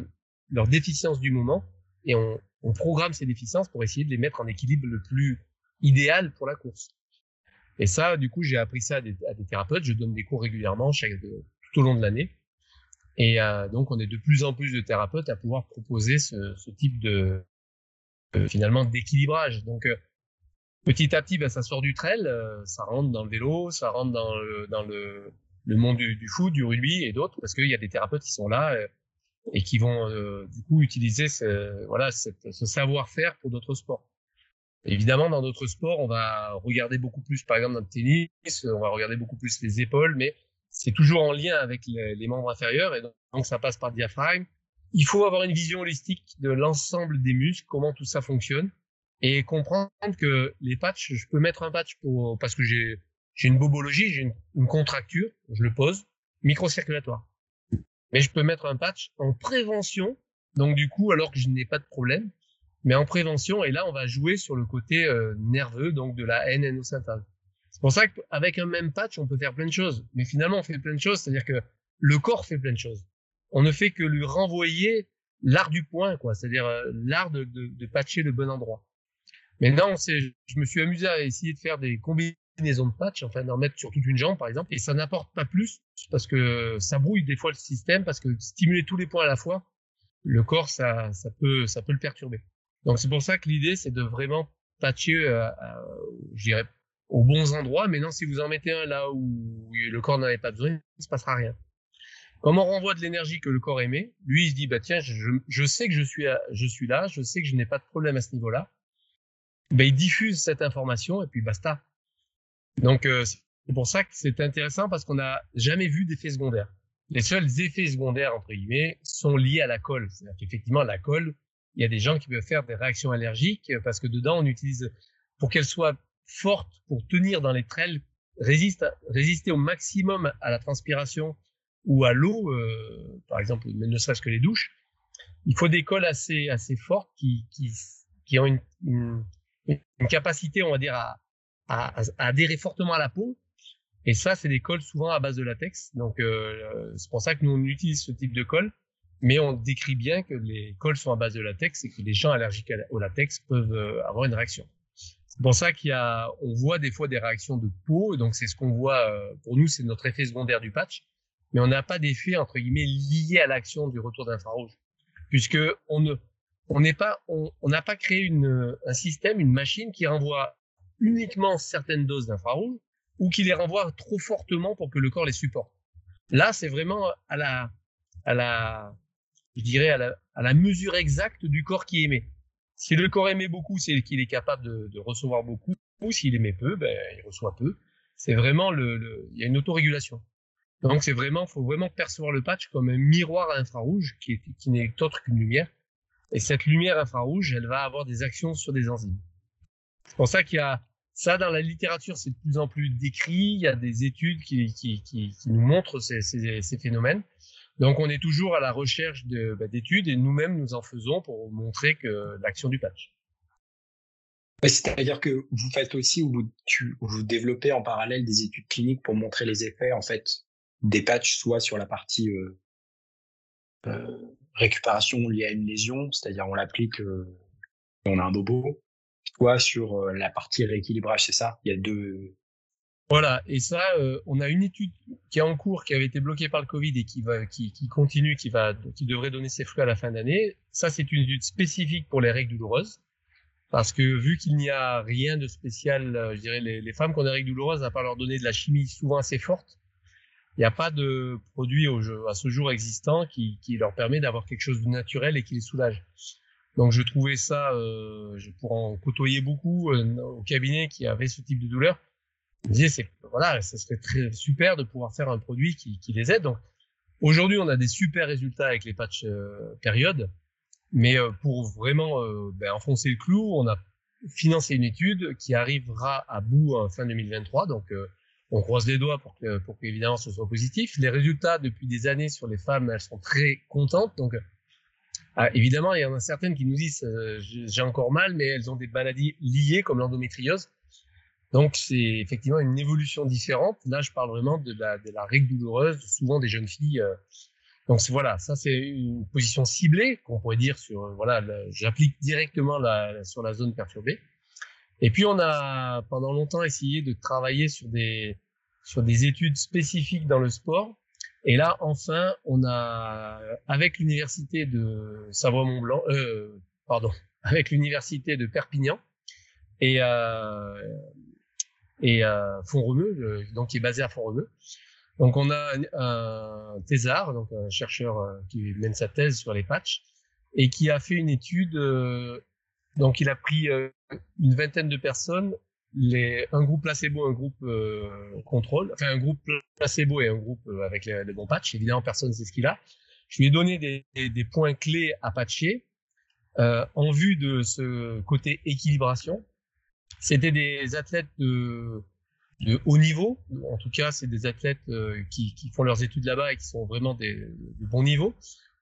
leurs déficiences du moment et on, on programme ces déficiences pour essayer de les mettre en équilibre le plus idéal pour la course. Et ça, du coup, j'ai appris ça à des, à des, thérapeutes. Je donne des cours régulièrement chaque, tout au long de l'année. Et euh, donc, on est de plus en plus de thérapeutes à pouvoir proposer ce, ce type de, euh, finalement d'équilibrage. Donc, euh, petit à petit, ben, ça sort du trail, euh, ça rentre dans le vélo, ça rentre dans le, dans le, le monde du, du, foot, du rugby et d'autres, parce qu'il y a des thérapeutes qui sont là et qui vont du coup utiliser ce, voilà, cette, ce savoir-faire pour d'autres sports. Évidemment, dans d'autres sports, on va regarder beaucoup plus, par exemple dans le tennis, on va regarder beaucoup plus les épaules, mais c'est toujours en lien avec les, membres inférieurs et donc ça passe par diaphragme. Il faut avoir une vision holistique de l'ensemble des muscles, comment tout ça fonctionne et comprendre que les patchs, je peux mettre un patch pour parce que j'ai j'ai une bobologie, j'ai une, contracture, je le pose, microcirculatoire. Mais je peux mettre un patch en prévention, donc du coup, alors que je n'ai pas de problème, mais en prévention, et là, on va jouer sur le côté euh, nerveux, donc de la NNO-synthase. C'est pour ça qu'avec un même patch, on peut faire plein de choses. Mais finalement, on fait plein de choses, c'est-à-dire que le corps fait plein de choses. On ne fait que lui renvoyer l'art du point, quoi, c'est-à-dire euh, l'art de, patcher le bon endroit. Maintenant, c'est, je me suis amusé à essayer de faire des combinaisons de patch, enfin d'en mettre sur toute une jambe, par exemple, et ça n'apporte pas plus parce que ça brouille des fois le système, parce que stimuler tous les points à la fois, le corps, ça, ça peut, ça peut le perturber. Donc c'est pour ça que l'idée, c'est de vraiment patcher, euh, euh, je dirais, aux bons endroits. Mais non, si vous en mettez un là où le corps n'avait pas besoin, il ne se passera rien. Comme on renvoie de l'énergie que le corps émet, lui, il se dit, bah tiens, je, je sais que je suis, je suis là, je sais que je n'ai pas de problème à ce niveau-là. Ben, il diffuse cette information et puis basta. Donc euh, c'est pour ça que c'est intéressant parce qu'on n'a jamais vu d'effets secondaires. Les seuls effets secondaires entre guillemets sont liés à la colle. C'est-à-dire qu'effectivement la colle, il y a des gens qui peuvent faire des réactions allergiques parce que dedans on utilise pour qu'elle soit forte pour tenir dans les trails, résiste, résister au maximum à la transpiration ou à l'eau, euh, par exemple, ne serait-ce que les douches. Il faut des colles assez assez fortes qui qui, qui ont une, capacité, on va dire, à, à, adhérer fortement à la peau. Et ça, c'est des colles souvent à base de latex. Donc, euh, c'est pour ça que nous, on utilise ce type de colle. Mais on décrit bien que les colles sont à base de latex et que les gens allergiques au latex peuvent euh, avoir une réaction. C'est ça qu'il y a, on voit des fois des réactions de peau. Et donc, c'est ce qu'on voit, euh, pour nous, c'est notre effet secondaire du patch. Mais on n'a pas d'effet, entre guillemets, lié à l'action du retour d'infrarouge. Puisque on ne, on n'est pas, on n'a pas créé une, un système, une machine qui renvoie uniquement certaines doses d'infrarouge ou qui les renvoie trop fortement pour que le corps les supporte. Là, c'est vraiment à la, à la, je dirais à la, à la mesure exacte du corps qui émet. Si le corps émet beaucoup, c'est qu'il est capable de, recevoir beaucoup. Ou s'il émet peu, ben, il reçoit peu. C'est vraiment le, le, il y a une autorégulation. Donc c'est vraiment, faut vraiment percevoir le patch comme un miroir infrarouge qui, est, n'est autre qu'une lumière et cette lumière infrarouge, elle va avoir des actions sur des enzymes. C'est pour ça qu'il y a ça dans la littérature, c'est de plus en plus décrit. Il y a des études qui, qui, qui, nous montrent ces, ces, phénomènes. Donc, on est toujours à la recherche bah, d'études et nous-mêmes, nous en faisons pour montrer que l'action du patch. C'est-à-dire que vous faites aussi ou vous, tu, vous développez en parallèle des études cliniques pour montrer les effets en fait des patchs, soit sur la partie euh, euh, récupération liée à une lésion, c'est-à-dire on l'applique, euh, on a un bobo, soit sur euh, la partie rééquilibrage, c'est ça? Il y a deux. Voilà, et ça, euh, on a une étude qui est en cours, qui avait été bloquée par le Covid et qui va, qui, qui continue, qui va, qui devrait donner ses fruits à la fin d'année. Ça, c'est une étude spécifique pour les règles douloureuses, parce que vu qu'il n'y a rien de spécial, je dirais, les, les femmes qui ont des règles douloureuses, à part leur donner de la chimie souvent assez forte, il n'y a pas de produit au jeu, à ce jour existant qui, qui leur permet d'avoir quelque chose de naturel et qui les soulage. Donc je trouvais ça, euh, je pourrais en côtoyer beaucoup euh, au cabinet qui avait ce type de douleur. C'est voilà, ça serait super de pouvoir faire un produit qui, les aide. Donc aujourd'hui, on a des super résultats avec les patchs euh, période, mais euh, pour vraiment euh, ben, enfoncer le clou, on a financé une étude qui arrivera à bout en fin 2023. Donc on croise les doigts pour que, pour qu'évidemment ce soit positif. Les résultats depuis des années sur les femmes, elles sont très contentes. Donc, ah, évidemment, il y en a certaines qui nous disent euh, j'ai encore mal, mais elles ont des maladies liées comme l'endométriose. Donc c'est effectivement une évolution différente. Là, je parle vraiment de la, de la règle douloureuse, souvent des jeunes filles. Euh. Donc voilà, ça c'est une position ciblée qu'on pourrait dire sur euh, voilà, j'applique directement la, sur la zone perturbée. Et puis on a pendant longtemps essayé de travailler sur des sur des études spécifiques dans le sport. Et là, enfin, on a avec l'université de Savoie-Mont-Blanc, euh, pardon, avec l'université de Perpignan et euh, et euh, Font-Romeu, donc qui est basé à Font-Romeu. Donc on a un, thésard, donc un chercheur euh, qui mène sa thèse sur les patchs et qui a fait une étude. Euh, donc il a pris euh, une vingtaine de personnes, les, un groupe placebo, un groupe contrôle, enfin un groupe placebo et un groupe avec les, bons patchs. Évidemment, personne ne sait ce qu'il a. Je lui ai donné des, des points clés à patcher en vue de ce côté équilibration. C'était des athlètes de, haut niveau. En tout cas, c'est des athlètes euh, qui, font leurs études là-bas et qui sont vraiment de bon niveau.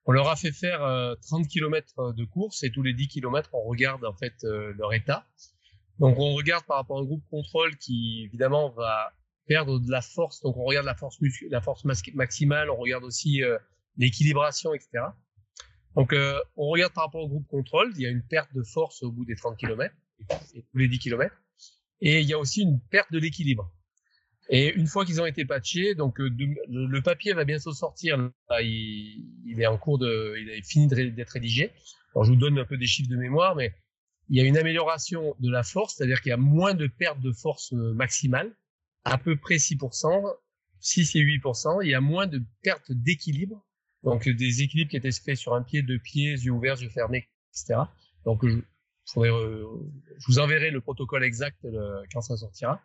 On leur a fait faire 30 euh, km de course et tous les 10 km, on regarde en fait euh, leur état. Donc on regarde par rapport à un groupe contrôle qui évidemment va perdre de la force. Donc on regarde la force la force maximale, on regarde aussi l'équilibration, etc. Donc on regarde par rapport au groupe contrôle, il y a une perte de force au bout des 30 km et tous les 10 km. Et il y a aussi une perte de l'équilibre. Et une fois qu'ils ont été patchés, donc euh, le papier va bientôt sortir. il, est en cours de, il a fini d'être rédigé. Alors je vous donne un peu des chiffres de mémoire, mais il y a une amélioration de la force, c'est-à-dire qu'il y a moins de perte de force euh, maximale, à peu près 6%, 6 et 8%. Il y a moins de perte d'équilibre, donc des équilibres qui étaient faits sur un pied, deux pieds, yeux ouverts, yeux fermés, etc. Donc euh, je vous enverrai le protocole exact quand ça sortira.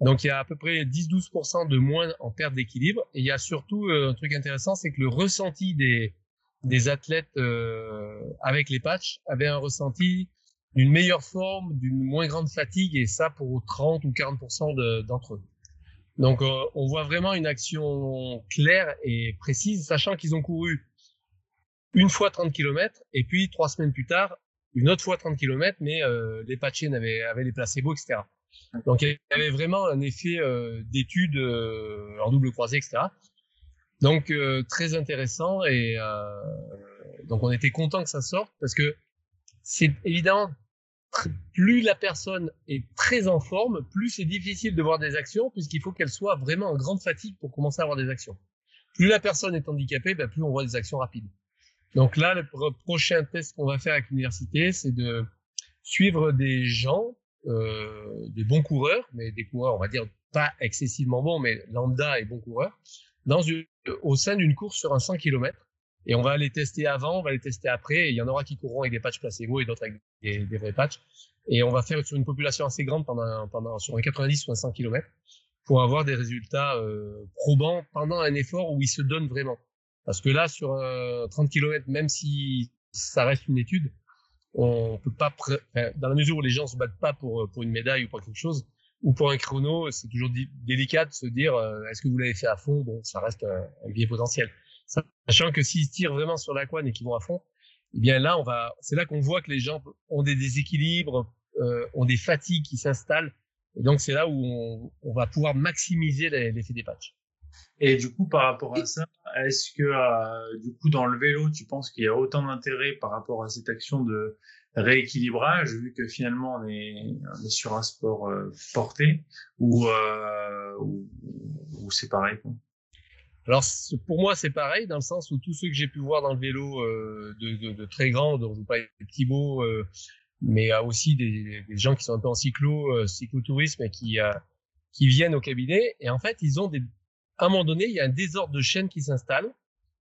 Donc il y a à peu près 10-12% de moins en perte d'équilibre. Et il y a surtout euh, un truc intéressant, c'est que le ressenti des, des athlètes euh, avec les patchs avait un ressenti d'une meilleure forme, d'une moins grande fatigue, et ça pour 30 ou 40% d'entre eux. Donc on voit vraiment une action claire et précise, sachant qu'ils ont couru une fois 30 km, et puis trois semaines plus tard, une autre fois 30 km, mais euh, les patchés avaient, avaient les placebos, etc. Donc il y avait vraiment un effet euh, d'étude euh, en double croisé, etc. Donc euh, très intéressant et euh, donc on était content que ça sorte parce que c'est évidemment plus la personne est très en forme, plus c'est difficile de voir des actions puisqu'il faut qu'elle soit vraiment en grande fatigue pour commencer à avoir des actions. Plus la personne est handicapée, ben, plus on voit des actions rapides. Donc là, le prochain test qu'on va faire avec l'université, c'est de suivre des gens, euh, des bons coureurs, mais des coureurs, on va dire pas excessivement bons, mais lambda et bons coureurs, dans une, au sein d'une course sur un 100 km. Et on va les tester avant, on va les tester après. Et il y en aura qui courront avec des patchs placebo et d'autres avec des, des, vrais patchs. Et on va faire sur une population assez grande pendant, pendant sur un 90 ou un 100 km pour avoir des résultats euh, probants pendant un effort où ils se donnent vraiment. Parce que là, sur 30 km, même si ça reste une étude, on peut pas, dans la mesure où les gens se battent pas pour, pour une médaille ou pour quelque chose, ou pour un chrono, c'est toujours délicat de se dire, euh, est-ce que vous l'avez fait à fond? Bon, ça reste un, biais potentiel. Sachant que s'ils tirent vraiment sur la couane et qu'ils vont à fond, eh bien là, on va, c'est là qu'on voit que les gens ont des déséquilibres, euh, ont des fatigues qui s'installent. Et donc, c'est là où on va pouvoir maximiser l'effet des patchs. Et du coup, par rapport à ça, est-ce que euh, du coup dans le vélo, tu penses qu'il y a autant d'intérêt par rapport à cette action de rééquilibrage, vu que finalement on est, on est sur un sport euh, porté, ou, euh, ou, ou c'est pareil quoi? Alors pour moi c'est pareil dans le sens où tous ceux que j'ai pu voir dans le vélo euh, de, de, de, très grands, dont je vous parle de Thibaut, euh, mais aussi des, des, gens qui sont un peu en cyclo, cyclotourisme et qui qui viennent au cabinet et en fait ils ont des à un moment donné, il y a un désordre de chaînes qui s'installe.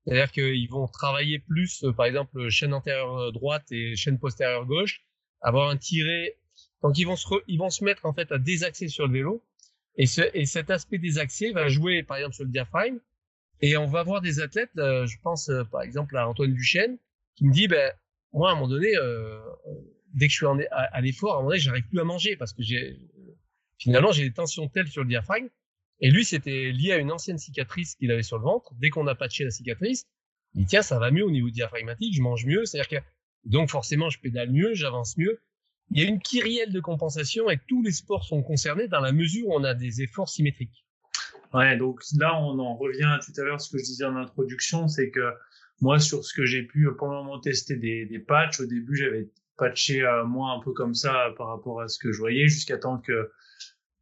C'est-à-dire qu'ils vont travailler plus, euh, par exemple, chaîne antérieure euh, droite et chaîne postérieure gauche, avoir un tiré. Donc ils vont se, ils vont se mettre en fait à désaxer sur le vélo. Et, ce, et cet aspect désaxé va jouer, par exemple, sur le diaphragme. Et on va voir des athlètes, euh, je pense par exemple à Antoine Duchesne, qui me dit, ben moi à un moment donné, euh, dès que je suis à, à l'effort, à un moment donné, j'arrive plus à manger parce que j'ai finalement j'ai des tensions telles sur le diaphragme et lui, c'était lié à une ancienne cicatrice qu'il avait sur le ventre. Dès qu'on a patché la cicatrice, il dit, tiens, ça va mieux au niveau diaphragmatique, je mange mieux. C'est-à-dire que, donc forcément, je pédale mieux, j'avance mieux. il y a une kyrielle de compensation et tous les sports sont concernés dans la mesure où on a des efforts symétriques. Ouais, donc là, on en revient tout à l'heure, ce que je disais en introduction, c'est que moi, sur ce que j'ai pu pour le moment tester des, des patchs, au début, j'avais patché euh, moi un peu comme ça par rapport à ce que je voyais, jusqu'à temps que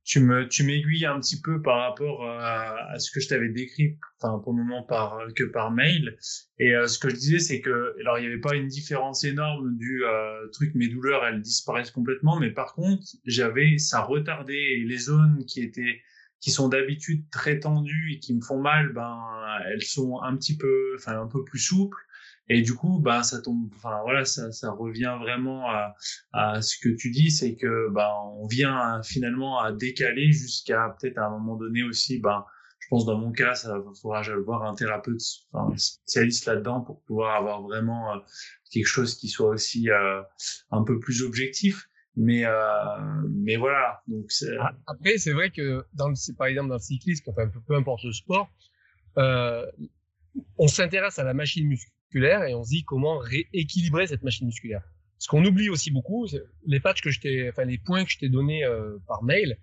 tu me tu m'aiguilles un petit peu par rapport à, à ce que je t'avais décrit enfin pour le moment par que par mail. Et euh, ce que je disais c'est que alors il n'y avait pas une différence énorme du euh, truc mes douleurs elles disparaissent complètement mais par contre j'avais ça retardait les zones qui étaient qui sont d'habitude très tendues et qui me font mal ben elles sont un petit peu enfin un peu plus souples et du coup, bah, ça tombe, enfin voilà, ça, ça revient vraiment à, à ce que tu dis, c'est que bah, on vient finalement à décaler jusqu'à peut-être à un moment donné aussi, bah, je pense dans mon cas, ça faudra voir un thérapeute, enfin, spécialiste là-dedans pour pouvoir avoir vraiment euh, quelque chose qui soit aussi euh, un peu plus objectif. Mais euh, mais voilà. Donc ah, après, c'est vrai que dans le, par exemple dans le cyclisme, enfin peu importe le sport, euh, on s'intéresse à la machine musculaire et on se dit comment rééquilibrer cette machine musculaire. Ce qu'on oublie aussi beaucoup, les patchs que je t'ai, enfin les points que je t'ai donnés euh, par mail,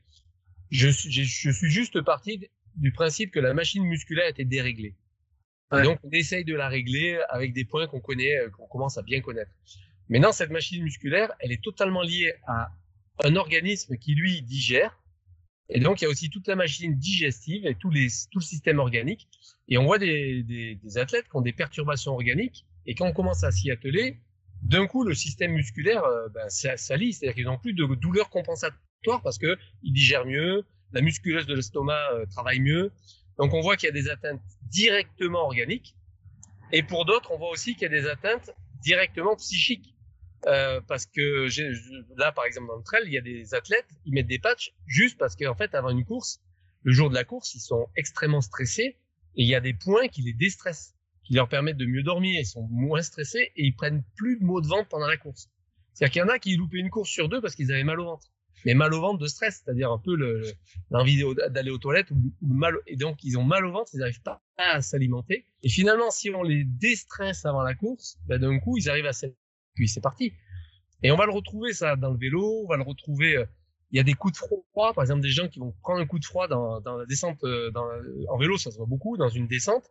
je, je, je, suis juste parti du principe que la machine musculaire était déréglée. Donc on essaye de la régler avec des points qu'on connaît, euh, qu'on commence à bien connaître. Maintenant, cette machine musculaire, elle est totalement liée à un organisme qui lui digère et donc, il y a aussi toute la machine digestive et tout le système organique. Et on voit des, athlètes qui ont des perturbations organiques. Et quand on commence à s'y atteler, d'un coup, le système musculaire euh, ben, s'allie. C'est-à-dire qu'ils n'ont plus de douleurs compensatoires parce qu'ils digèrent mieux, la musculeuse de l'estomac euh, travaille mieux. Donc, on voit qu'il y a des atteintes directement organiques. Et pour d'autres, on voit aussi qu'il y a des atteintes directement psychiques. Euh, parce que là, par exemple, dans le trail, il y a des athlètes, ils mettent des patchs juste parce qu'en fait, avant une course, le jour de la course, ils sont extrêmement stressés et il y a des points qui les déstressent, qui leur permettent de mieux dormir, ils sont moins stressés et ils prennent plus de maux de ventre pendant la course. C'est-à-dire qu'il y en a qui loupaient une course sur deux parce qu'ils avaient mal au ventre. Mais mal au ventre de stress, c'est-à-dire un peu l'envie d'aller aux toilettes ou, mal, et donc ils ont mal au ventre, ils n'arrivent pas à s'alimenter. Et finalement, si on les déstresse avant la course, ben d'un coup, ils arrivent à puis c'est parti. Et on va le retrouver ça dans le vélo, on va le retrouver. Euh, il y a des coups de froid, par exemple des gens qui vont prendre un coup de froid dans, dans la descente, euh, dans, en vélo, ça se voit beaucoup dans une descente.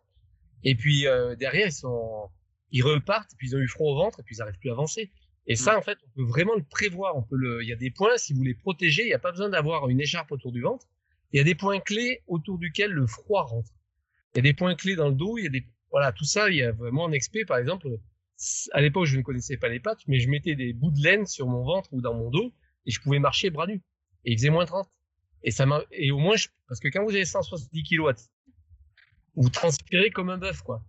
Et puis euh, derrière ils sont, ils repartent, puis ils ont eu froid au ventre, et puis ils n'arrivent plus à avancer. Et ça, mm. en fait, on peut vraiment le prévoir. On peut le, il y a des points, si vous les protégez, il n'y a pas besoin d'avoir une écharpe autour du ventre. Il y a des points clés autour duquel le froid rentre. Il y a des points clés dans le dos. Il y a des, voilà, tout ça. Il y a vraiment un expert, par exemple, à l'époque, je ne connaissais pas les pattes, mais je mettais des bouts de laine sur mon ventre ou dans mon dos et je pouvais marcher bras nus. Et il faisait moins 30. Et ça m'a, et au moins, parce que quand vous avez 170 kg, vous transpirez comme un bœuf, quoi.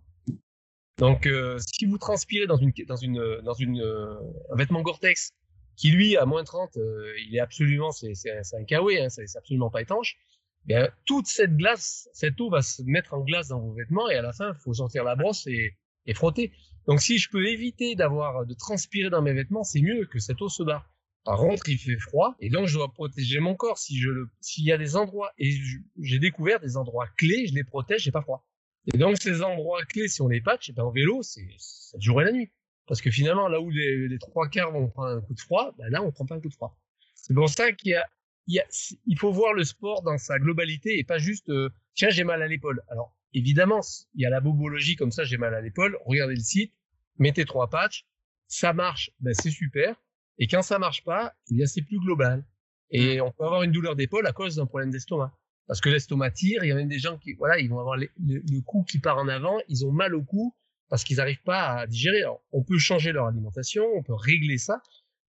Donc, euh, si vous transpirez dans une, dans une, dans une, euh, un vêtement Gore-Tex qui lui à moins 30, euh, il est absolument, c'est, c'est, un kawaii, hein, c'est, absolument pas étanche. Bien, toute cette glace, cette eau va se mettre en glace dans vos vêtements et à la fin, il faut sortir la brosse et, et frotter. Donc si je peux éviter d'avoir de transpirer dans mes vêtements, c'est mieux que cette eau se barre. Par contre, il fait froid et donc je dois protéger mon corps. Si je le, s'il y a des endroits et j'ai découvert des endroits clés, je les protège, j'ai pas froid. Et donc ces endroits clés, si on les patch, et eh ben en vélo, c'est ça jour et la nuit. Parce que finalement, là où les, trois quarts vont prendre un coup de froid, ben là on prend pas un coup de froid. C'est pour ça qu'il a, il faut voir le sport dans sa globalité et pas juste euh, tiens j'ai mal à l'épaule. Alors évidemment, il y a la bobologie comme ça, j'ai mal à l'épaule. Regardez le site, mettez trois patchs, ça marche, ben c'est super. Et quand ça marche pas, eh bien c'est plus global. Et mmh. on peut avoir une douleur d'épaule à cause d'un problème d'estomac. Parce que l'estomac tire, il y a même des gens qui, voilà, ils vont avoir le, cou qui part en avant, ils ont mal au cou parce qu'ils n'arrivent pas à digérer. on peut changer leur alimentation, on peut régler ça,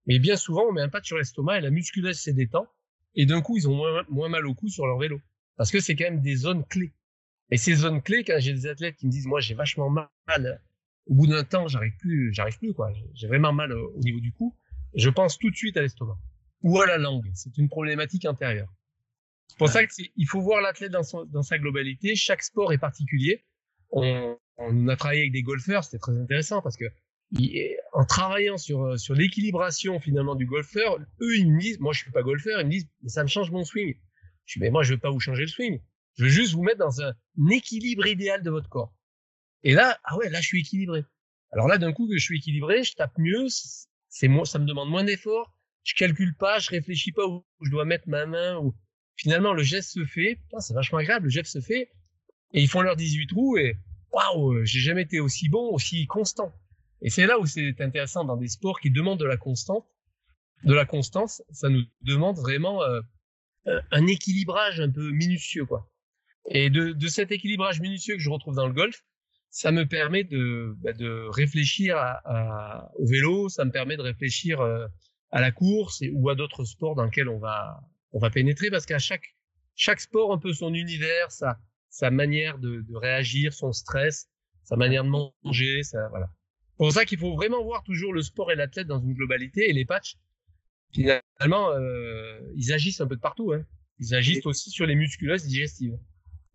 mais bien souvent on met un patch sur l'estomac et la musculature se détend et d'un coup ils ont moins, moins mal au cou sur leur vélo. Parce que c'est quand même des zones clés. Et ces zones clés, quand j'ai des athlètes qui me disent, moi, j'ai vachement mal, au bout d'un temps, j'arrive plus, j'arrive plus, quoi. J'ai vraiment mal au niveau du cou. Je pense tout de suite à l'estomac ou à la langue. C'est une problématique intérieure. C'est pour ça qu'il faut voir l'athlète dans, dans, sa globalité. Chaque sport est particulier. On, on a travaillé avec des golfeurs, c'était très intéressant parce que en travaillant sur, sur l'équilibration finalement du golfeur, eux ils me disent, moi je suis pas golfeur, ils me disent, mais ça me change mon swing. Je dis, mais moi je veux pas vous changer le swing. Je veux juste vous mettre dans un équilibre idéal de votre corps. Et là, ah ouais, là, je suis équilibré. Alors là, d'un coup je suis équilibré, je tape mieux, c'est moi, ça me demande moins d'efforts, je calcule pas, je réfléchis pas où je dois mettre ma main. Ou... Finalement, le geste se fait. C'est vachement agréable. Le geste se fait. Et ils font leurs 18 trous et waouh, j'ai jamais été aussi bon, aussi constant. Et c'est là où c'est intéressant dans des sports qui demandent de la constante. De la constance, ça nous demande vraiment euh, un équilibrage un peu minutieux, quoi. Et de, de, cet équilibrage minutieux que je retrouve dans le golf, ça me permet de, bah, de réfléchir à, à, au vélo, ça me permet de réfléchir euh, à la course et, ou à d'autres sports dans lesquels on va, on va pénétrer parce qu'à chaque, chaque sport, un peu son univers, sa, sa manière de, de réagir, son stress, sa manière de manger, ça, voilà. C'est pour ça qu'il faut vraiment voir toujours le sport et l'athlète dans une globalité et les patchs, finalement, euh, ils agissent un peu de partout. Hein. Ils agissent aussi sur les musculeuses digestives.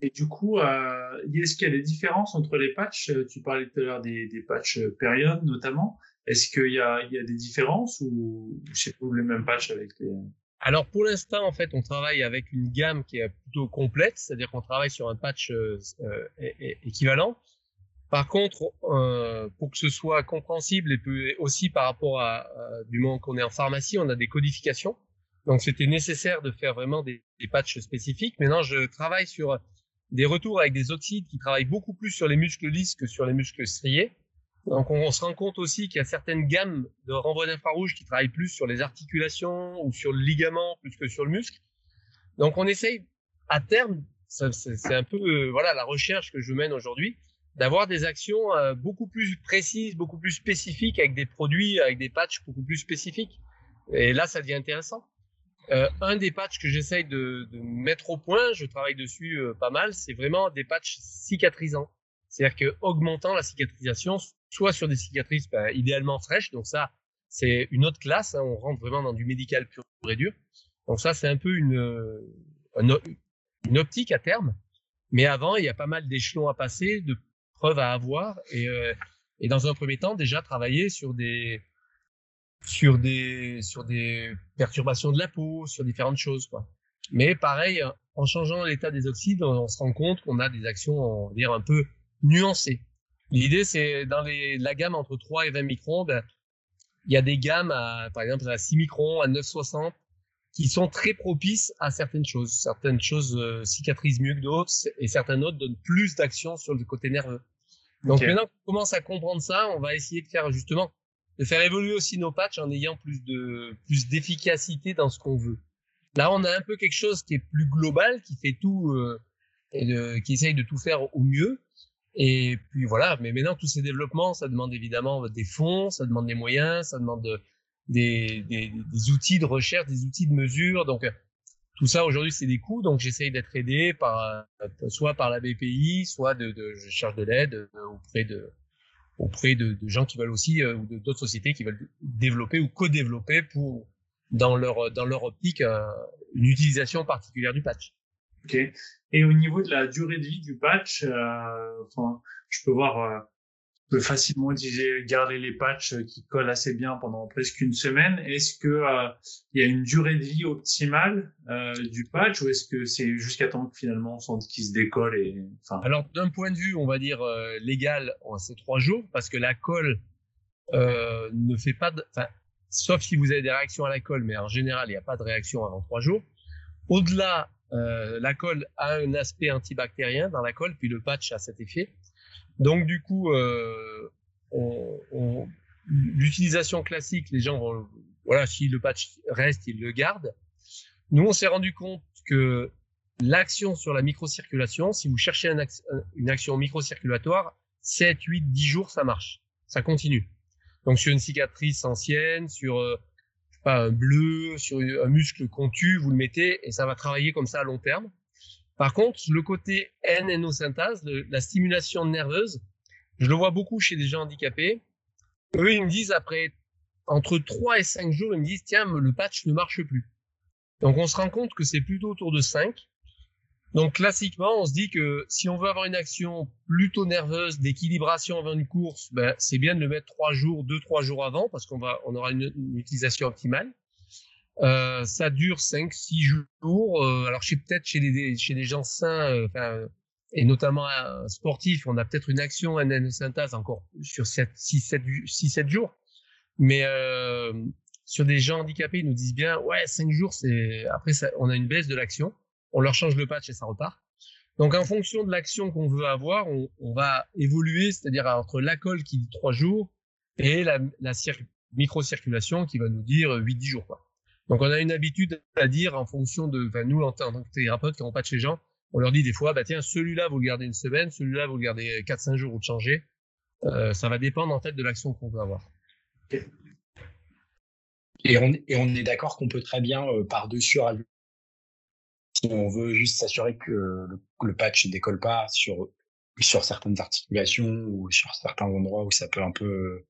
Et du coup, euh, est-ce qu'il y a des différences entre les patchs? Tu parlais tout à l'heure des, des patchs périodes notamment. Est-ce qu'il y a, il y a des différences ou c'est tout les mêmes patchs avec les... Alors pour l'instant, en fait, on travaille avec une gamme qui est plutôt complète, c'est-à-dire qu'on travaille sur un patch euh, équivalent. Par contre, euh, pour que ce soit compréhensible et aussi par rapport à, du moment qu'on est en pharmacie, on a des codifications. Donc c'était nécessaire de faire vraiment des, des patchs spécifiques. Maintenant, je travaille sur des retours avec des oxydes qui travaillent beaucoup plus sur les muscles lisses que sur les muscles striés. Donc on, se rend compte aussi qu'il y a certaines gammes de renvoi d'infrarouge qui travaillent plus sur les articulations ou sur le ligament plus que sur le muscle. Donc on essaye à terme, c'est un peu euh, voilà la recherche que je mène aujourd'hui, d'avoir des actions euh, beaucoup plus précises, beaucoup plus spécifiques avec des produits, avec des patchs beaucoup plus spécifiques. Et là, ça devient intéressant. Euh, un des patchs que j'essaye de, de, mettre au point, je travaille dessus euh, pas mal, c'est vraiment des patchs cicatrisants. C'est-à-dire que augmentant la cicatrisation, soit sur des cicatrices bah, idéalement fraîches, donc ça c'est une autre classe, hein, on rentre vraiment dans du médical pur et dur. Donc ça c'est un peu une, une, optique à terme, mais avant il y a pas mal d'échelons à passer, de preuves à avoir, et, euh, et dans un premier temps déjà travailler sur des sur des, sur des perturbations de la peau, sur différentes choses. Quoi. Mais pareil, en changeant l'état des oxydes, on, se rend compte qu'on a des actions, on va dire, un peu nuancées. L'idée, c'est dans les, la gamme entre 3 et 20 microns, ben, il y a des gammes, à, par exemple, à 6 microns, à 960, qui sont très propices à certaines choses. Certaines choses euh, cicatrisent mieux que d'autres, et certaines autres donnent plus d'action sur le côté nerveux. Donc maintenant qu'on commence à comprendre ça, on va essayer de faire justement de faire évoluer aussi nos patchs en ayant plus de plus d'efficacité dans ce qu'on veut. Là, on a un peu quelque chose qui est plus global, qui fait tout euh, et de, qui essaye de tout faire au mieux. Et puis voilà. Mais maintenant, tous ces développements, ça demande évidemment des fonds, ça demande des moyens, ça demande des, des, des outils de recherche, des outils de mesure. Donc tout ça aujourd'hui, c'est des coûts. Donc j'essaye d'être aidé par soit par la BPI, soit de, de je cherche de l'aide euh, auprès de auprès de, de, gens qui veulent aussi euh, ou d'autres sociétés qui veulent développer ou co-développer pour dans leur dans leur optique euh, une utilisation particulière du patch. Ok. Et au niveau de la durée de vie du patch, euh, enfin, je peux voir peut facilement garder les patchs qui collent assez bien pendant presque une semaine. Est-ce que euh, y a une durée de vie optimale euh, du patch ou est-ce que c'est jusqu'à temps que finalement on sente qu'il se décolle et enfin? Alors d'un point de vue, on va dire euh, légal, c'est trois jours parce que la colle euh, ne fait pas de, sauf si vous avez des réactions à la colle, mais en général il n'y a pas de réaction avant trois jours. Au-delà, la colle a un aspect antibactérien dans la colle, puis le patch a cet effet. Donc du coup, euh, on, on, l'utilisation classique, les gens vont, voilà, si le patch reste, ils le gardent. Nous, on s'est rendu compte que l'action sur la microcirculation, si vous cherchez un une action microcirculatoire, 7, 8, 10 jours, ça marche. Ça continue. Donc sur une cicatrice ancienne, sur euh, pas, un bleu, sur un muscle contu, vous le mettez et ça va travailler comme ça à long terme. Par contre, le côté N-énosynthase, la stimulation nerveuse, je le vois beaucoup chez des gens handicapés. Eux, ils me disent après, entre 3 et 5 jours, ils me disent, tiens, le patch ne marche plus. Donc, on se rend compte que c'est plutôt autour de 5. Donc, classiquement, on se dit que si on veut avoir une action plutôt nerveuse d'équilibration avant une course, ben, c'est bien de le mettre 3 jours, 2-3 jours avant, parce qu'on va, on aura une utilisation optimale. Euh, ça dure 5-6 jours. Euh, alors, sais peut-être chez des, chez des gens sains, euh, et notamment un sportif, on a peut-être une action synthèse encore sur 7, 6, 7, 6, 7 jours. Mais sur des gens handicapés, ils nous disent bien, ouais, cinq jours, c'est après ça, on a une baisse de l'action. On leur change le patch et ça repart. Donc, en fonction de l'action qu'on veut avoir, on, on va évoluer, c'est-à-dire entre la colle qui dit trois jours et la, la micro-circulation qui va nous dire 8-10 jours. Quoi. Donc, on a une habitude à dire en fonction de, enfin, nous, en, tant que thérapeute, quand on patch les gens, on leur dit des fois, bah, tiens, celui-là, vous le gardez une semaine, celui-là, vous le gardez 4-5 jours ou de changer. Euh, ça va dépendre en fait de l'action qu'on veut avoir. Et on, et on est d'accord qu'on peut très bien euh, par-dessus si on veut juste s'assurer que le, le, patch ne décolle pas sur, sur certaines articulations ou sur certains endroits où ça peut un peu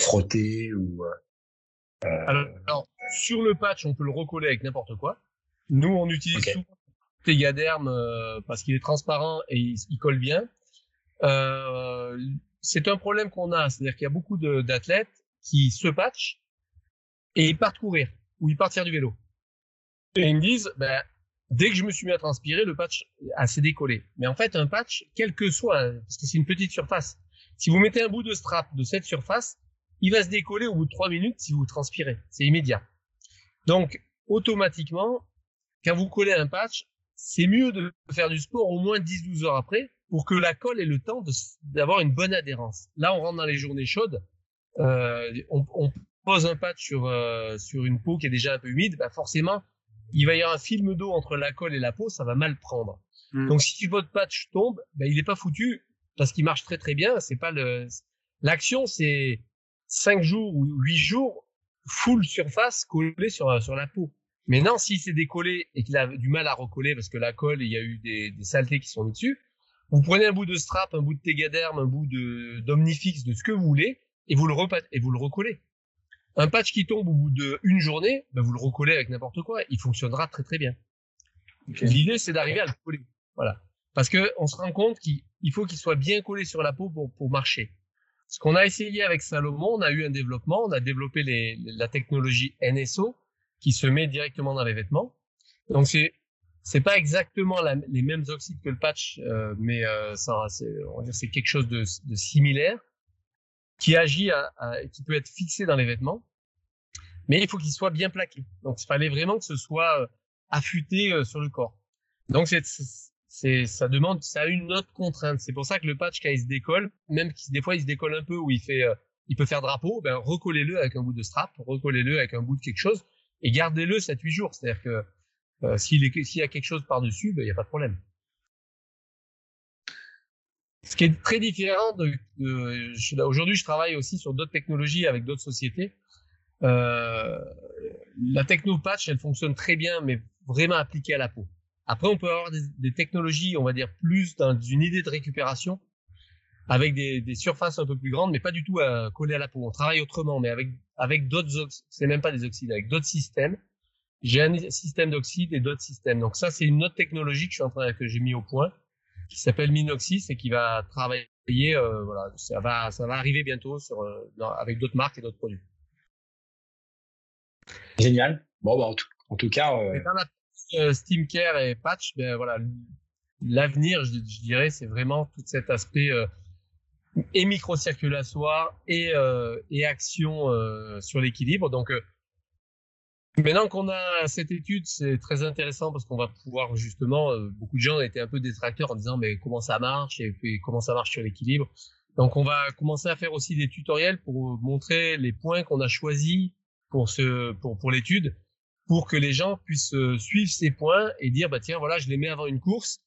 frotter ou. Euh, alors, sur le patch, on peut le recoller avec n'importe quoi. Nous, on utilise okay. souvent Tegaderm euh, parce qu'il est transparent et il, il colle bien. Euh, c'est un problème qu'on a, c'est-à-dire qu'il y a beaucoup d'athlètes qui se patchent et ils partent courir ou ils partent faire du vélo. Et ils me disent, ben, dès que je me suis mis à transpirer, le patch a assez décollé. Mais en fait, un patch, quel que soit, parce que c'est une petite surface, si vous mettez un bout de strap de cette surface, il va se décoller au bout de trois minutes si vous transpirez. C'est immédiat. Donc, automatiquement, quand vous collez un patch, c'est mieux de faire du sport au moins 10-12 heures après pour que la colle ait le temps d'avoir une bonne adhérence. Là, on rentre dans les journées chaudes. Euh, on, on, pose un patch sur, euh, sur une peau qui est déjà un peu humide, bah forcément, il va y avoir un film d'eau entre la colle et la peau, ça va mal prendre. Mm. Donc, si votre patch tombe, bah, il n'est pas foutu parce qu'il marche très très bien. C'est pas le l'action, c'est cinq jours ou huit jours full surface collée sur sur la peau. Mais non, s'il s'est décollé et qu'il a du mal à recoller parce que la colle, il y a eu des, des saletés qui sont mis dessus, vous prenez un bout de strap, un bout de Tegaderm, un bout de d'Omnifix, de ce que vous voulez, et vous le et vous le recollez. Un patch qui tombe au bout d'une journée, ben vous le recollez avec n'importe quoi, il fonctionnera très très bien. Okay. L'idée c'est d'arriver à le coller, voilà, parce que on se rend compte qu'il faut qu'il soit bien collé sur la peau pour, pour marcher. Ce qu'on a essayé avec Salomon, on a eu un développement, on a développé les, la technologie NSO qui se met directement dans les vêtements. Donc c'est c'est pas exactement les mêmes oxydes que le patch, euh, mais euh, ça, on va dire c'est quelque chose de, de, similaire qui agit, à, à, qui peut être fixé dans les vêtements, mais il faut qu'il soit bien plaqué. Donc il fallait vraiment que ce soit euh, affûté euh, sur le corps. Donc c'est c'est ça demande ça a une autre contrainte. C'est pour ça que le patch quand il se décolle, même qui des fois il se décolle un peu où il fait euh, il peut faire drapeau, ben recollez-le avec un bout de strap, recollez-le avec un bout de quelque chose et gardez-le 7-8 jours. C'est-à-dire que euh, s'il y a quelque chose par-dessus, il ben, n'y a pas de problème. Ce qui est très différent de, de aujourd'hui, je travaille aussi sur d'autres technologies avec d'autres sociétés. Euh, la techno patch, elle fonctionne très bien, mais vraiment appliquée à la peau. Après, on peut avoir des, des technologies, on va dire plus dans une idée de récupération, avec des, des, surfaces un peu plus grandes, mais pas du tout à coller à la peau. On travaille autrement, mais avec avec d'autres, c'est même pas des oxydes, avec d'autres systèmes. J'ai un système d'oxyde et d'autres systèmes. Donc ça, c'est une autre technologie que je suis en train que j'ai mis au point, qui s'appelle Minoxys et qui va travailler. Euh, voilà, ça va ça va arriver bientôt sur euh, dans, avec d'autres marques et d'autres produits. Génial. Bon, bah, en, tout, en tout cas. Euh... Euh, Steam Care et Patch, ben voilà, l'avenir, je, dirais, c'est vraiment tout cet aspect euh, et microcirculatoire et, euh, et action euh, sur l'équilibre. Donc, euh, maintenant qu'on a cette étude, c'est très intéressant parce qu'on va pouvoir justement, euh, beaucoup de gens étaient un peu détracteurs en disant mais comment ça marche et puis comment ça marche sur l'équilibre. Donc, on va commencer à faire aussi des tutoriels pour montrer les points qu'on a choisis pour pour pour l'étude, pour que les gens puissent suivre ces points et dire bah tiens voilà je les mets avant une course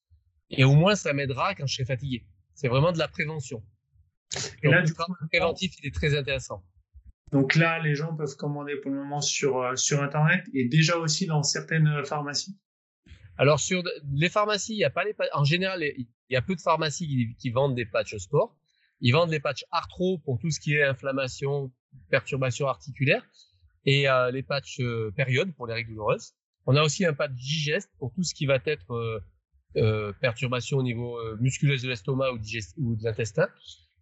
et au moins ça m'aidera quand je serai fatigué. C'est vraiment de la prévention. Et là, du coup, le préventif, il est très intéressant. Donc là, les gens peuvent commander pour le moment sur, euh, sur Internet et déjà aussi dans certaines euh, pharmacies. Alors sur les pharmacies, il y a pas les en général, il y a peu de pharmacies qui, qui vendent des patchs sport. Ils vendent des patchs arthro pour tout ce qui est inflammation, perturbation articulaire et euh, les patchs euh, période pour les règles douloureuses. On a aussi un patch digeste pour tout ce qui va être euh, euh perturbation au niveau musculeuse de l'estomac ou, ou de l'intestin.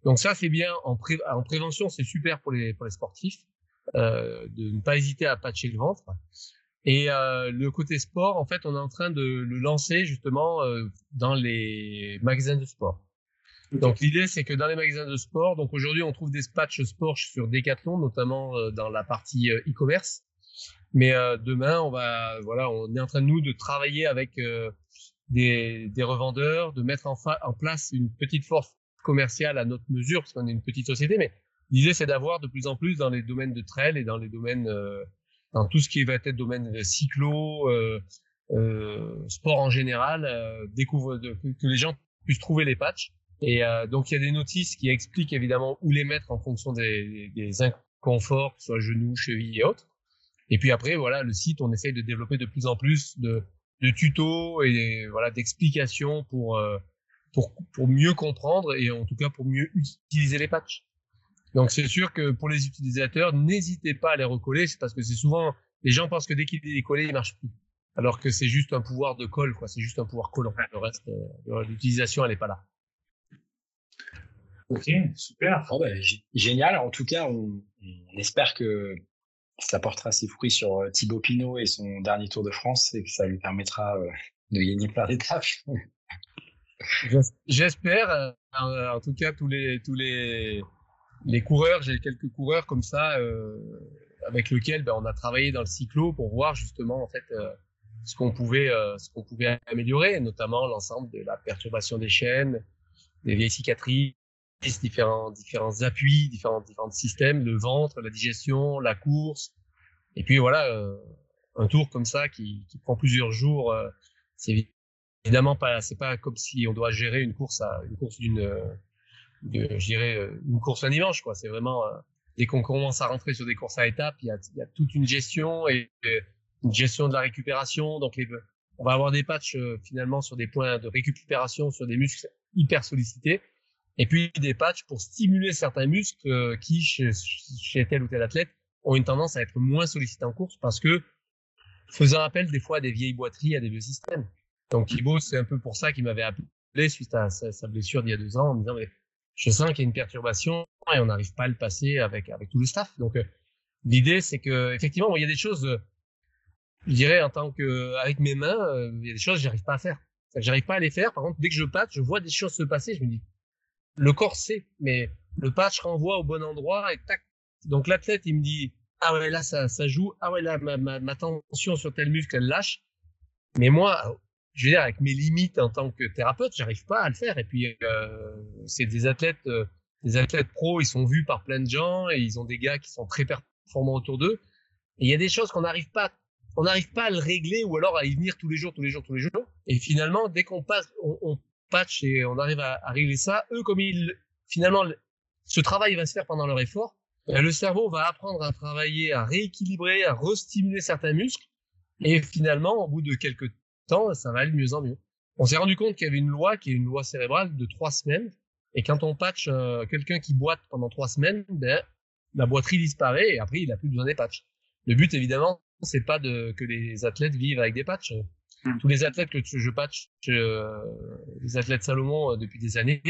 Donc ça, c'est bien en, pré en prévention, c'est super pour les, pour les sportifs euh, de ne pas hésiter à patcher le ventre. Et euh, le côté sport, en fait, on est en train de le lancer justement euh, dans les magasins de sport. Donc l'idée c'est que dans les magasins de sport, donc aujourd'hui on trouve des patchs sport sur Decathlon, notamment euh, dans la partie euh, e-commerce. Mais euh, demain on va, voilà, on est en train nous de travailler avec des, des, revendeurs, de mettre en, en, place une petite force commerciale à notre mesure, parce qu'on est une petite société. Mais l'idée c'est d'avoir de plus en plus dans les domaines de trail et dans les domaines, dans tout ce qui va être domaine cyclo, sport en général, découvre de, que les gens puissent trouver les patchs et euh, donc il y a des notices qui expliquent évidemment où les mettre en fonction des, des inconforts, que ce soit genoux, chevilles et autres. Et puis après, voilà, le site, on essaye de développer de plus en plus de, de tutos et voilà d'explications pour, euh, pour pour mieux comprendre et en tout cas pour mieux utiliser les patchs. Donc c'est sûr que pour les utilisateurs, n'hésitez pas à les recoller, c'est parce que c'est souvent les gens pensent que dès qu'il est collé, il marche plus, alors que c'est juste un pouvoir de colle, quoi. C'est juste un pouvoir collant. Le reste, euh, l'utilisation, elle est pas là. Ok, super. Oh bah, génial. En tout cas, on, on, espère que ça portera ses fruits sur euh, Thibaut Pinot et son dernier Tour de France et que ça lui permettra euh, de gagner plein d'étapes. J'espère. Euh, en tout cas, tous les tous les les coureurs, j'ai quelques coureurs comme ça euh, avec lesquels ben, on a travaillé dans le cyclo pour voir justement en fait euh, ce qu'on pouvait ce qu'on pouvait améliorer, notamment l'ensemble de la perturbation des chaînes, des vieilles cicatrices, différents, différents appuis, différents, différents systèmes, le ventre, la digestion, la course. Et puis voilà, euh, un tour comme ça qui, qui prend plusieurs jours, euh, c'est évidemment pas, c'est pas comme si on doit gérer une course à une course d'une, je dirais euh, une course un dimanche quoi. C'est vraiment dès qu'on commence à rentrer sur des courses à étapes, il y a, y a toute une gestion et une gestion de la récupération. Donc on va avoir des patchs finalement sur des points de récupération, sur des muscles hyper sollicités et puis des patchs pour stimuler certains muscles euh, qui, chez, chez, tel ou tel athlète, ont une tendance à être moins sollicités en course parce que faisant appel des fois à des vieilles boiteries, à des vieux systèmes. Donc Thibaut, c'est un peu pour ça qu'il m'avait appelé suite à sa, blessure d'il y a deux ans en me disant mais je sens qu'il y a une perturbation et on n'arrive pas à le passer avec avec tout le staff. Donc euh, l'idée c'est que effectivement il y a des choses, je dirais en tant que avec mes mains, euh, il y a des choses que j'arrive pas à faire. J'arrive pas à les faire. Par contre, dès que je patch, je vois des choses se passer, je me dis le corps sait, mais le patch renvoie au bon endroit et tac. Donc l'athlète, il me dit, ah ouais, là, ça, ça joue. Ah ouais, là, ma, ma, tension sur tel muscle, elle lâche. Mais moi, je veux dire, avec mes limites en tant que thérapeute, j'arrive pas à le faire. Et puis, euh, c'est des athlètes, euh, des athlètes pros, ils sont vus par plein de gens et ils ont des gars qui sont très performants autour d'eux. Et il y a des choses qu'on n'arrive pas, on n'arrive pas à le régler ou alors à y venir tous les jours, tous les jours, tous les jours. Et finalement, dès qu'on passe, on, on patch et on arrive à, à, régler ça, eux, comme ils, finalement, ce travail va se faire pendant leur effort, le cerveau va apprendre à travailler, à rééquilibrer, à restimuler certains muscles, et finalement, au bout de quelques temps, ça va aller de mieux en mieux. On s'est rendu compte qu'il y avait une loi qui est une loi cérébrale de trois semaines, et quand on patch euh, quelqu'un qui boite pendant trois semaines, ben, la boiterie disparaît et après il a plus besoin des patchs. Le but évidemment, c'est pas de que les athlètes vivent avec des patchs. Hmm. Tous les athlètes que je patch, euh, les athlètes Salomon euh, depuis des années,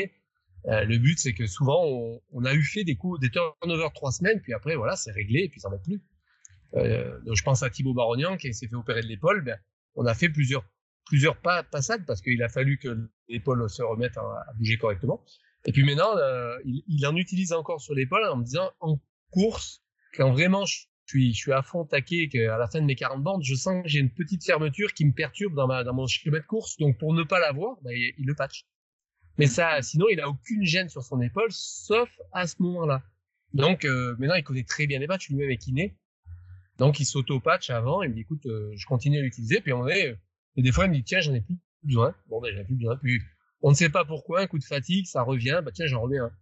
euh, le but c'est que souvent on, a eu fait des coups, des turnovers trois semaines, puis après voilà c'est réglé et puis ça va plus. Euh, donc je pense à Thibaut Barognan qui s'est fait opérer de l'épaule. Ben, on a fait plusieurs plusieurs pas, passades parce qu'il a fallu que l'épaule se remette à, bouger correctement. Et puis maintenant, il, il, en utilise encore sur l'épaule en me disant en course, quand vraiment je je suis, je suis à fond taqué qu'à la fin de mes 40 bandes, je sens que j'ai une petite fermeture qui me perturbe dans, ma, dans mon course. Donc, pour ne pas l'avoir, bah, il, il, le patch. Mais ça, sinon, il a aucune gêne sur son épaule, sauf à ce moment-là. Donc, euh, maintenant, il connaît très bien les patchs, lui-même est kiné. Donc, il s'auto-patch avant, il me dit, écoute, euh, je continue à l'utiliser, puis on est, et des fois, il me dit, tiens, j'en ai plus besoin. Bon, ben, j'en ai plus besoin. Puis, on ne sait pas pourquoi, un coup de fatigue, ça revient, bah, tiens, j'en remets un.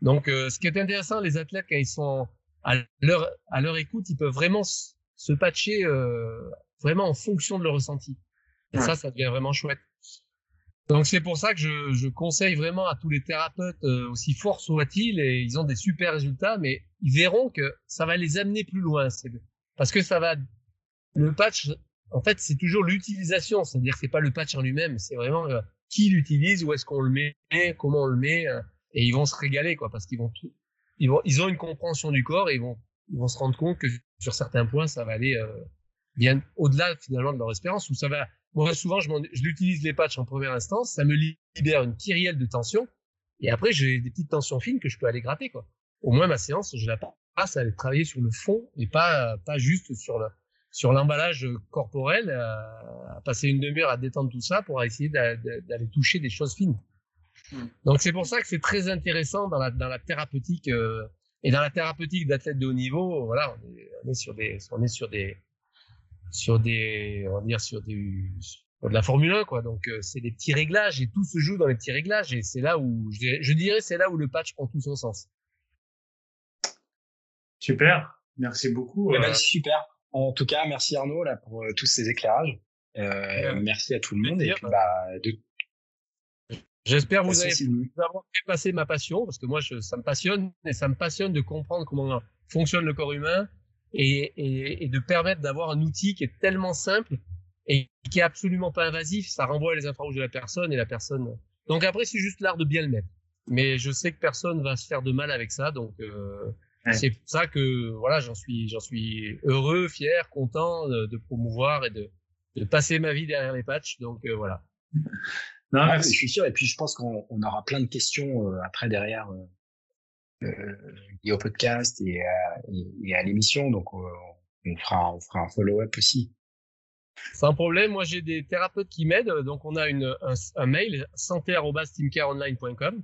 Donc, euh, ce qui est intéressant, les athlètes, quand ils sont à leur, à leur écoute, ils peuvent vraiment se patcher euh, vraiment en fonction de leur ressenti. Et ça, ça devient vraiment chouette. Donc c'est pour ça que je, je, conseille vraiment à tous les thérapeutes, euh, aussi forts soient-ils, et ils ont des super résultats, mais ils verront que ça va les amener plus loin. Parce que ça va, le patch, en fait, c'est toujours l'utilisation, c'est-à-dire que c'est pas le patch en lui-même, c'est vraiment euh, qui l'utilise, où est-ce qu'on le met, comment on le met, euh, et ils vont se régaler, quoi, parce qu'ils vont tout, ils, vont, ils ont une compréhension du corps et ils vont, ils vont se rendre compte que sur certains points, ça va aller euh, bien au-delà finalement de leur espérance. Ou ça va. Moi, souvent, je, je l'utilise les patchs en première instance, ça me libère une kyrielle de tension. Et après, j'ai des petites tensions fines que je peux aller gratter, quoi. Au moins, ma séance, je la passe à aller travailler sur le fond et pas, pas juste sur le, sur l'emballage corporel, euh, à passer une demi-heure à détendre tout ça pour essayer d'aller toucher des choses fines. Hmm. Donc c'est pour ça que c'est très intéressant dans la, dans la thérapeutique euh, et dans la thérapeutique d'athlètes de haut niveau. Voilà, on est, on est, sur des, on est sur des, sur des, on va dire sur des, de la Formule 1 quoi. Donc euh, c'est des petits réglages et tout se joue dans les petits réglages et c'est là où je dirais, c'est là où le patch prend tout son sens. Super, merci beaucoup. Eh ben, super. En tout cas, merci Arnaud là pour tous ces éclairages. Euh, merci à tout le monde et puis, bah, de, J'espère vous avez avoir dépassé ma passion parce que moi je, ça me passionne et ça me passionne de comprendre comment fonctionne le corps humain et, et, et de permettre d'avoir un outil qui est tellement simple et qui est absolument pas invasif. Ça renvoie les infrarouges de la personne et la personne. Donc après c'est juste l'art de bien le mettre. Mais je sais que personne va se faire de mal avec ça donc euh, c'est pour ça que voilà j'en suis j'en suis heureux, fier, content de, de promouvoir et de, de, passer ma vie derrière les patchs. Donc euh, voilà. Non, je suis sûr. Et puis, je pense qu'on aura plein de questions euh, après derrière euh, euh, au podcast et à, et, à l'émission. Donc, on fera, on fera un follow-up aussi. Sans problème. Moi, j'ai des thérapeutes qui m'aident. Donc, on a une, un, un mail santé@teamcareonline.com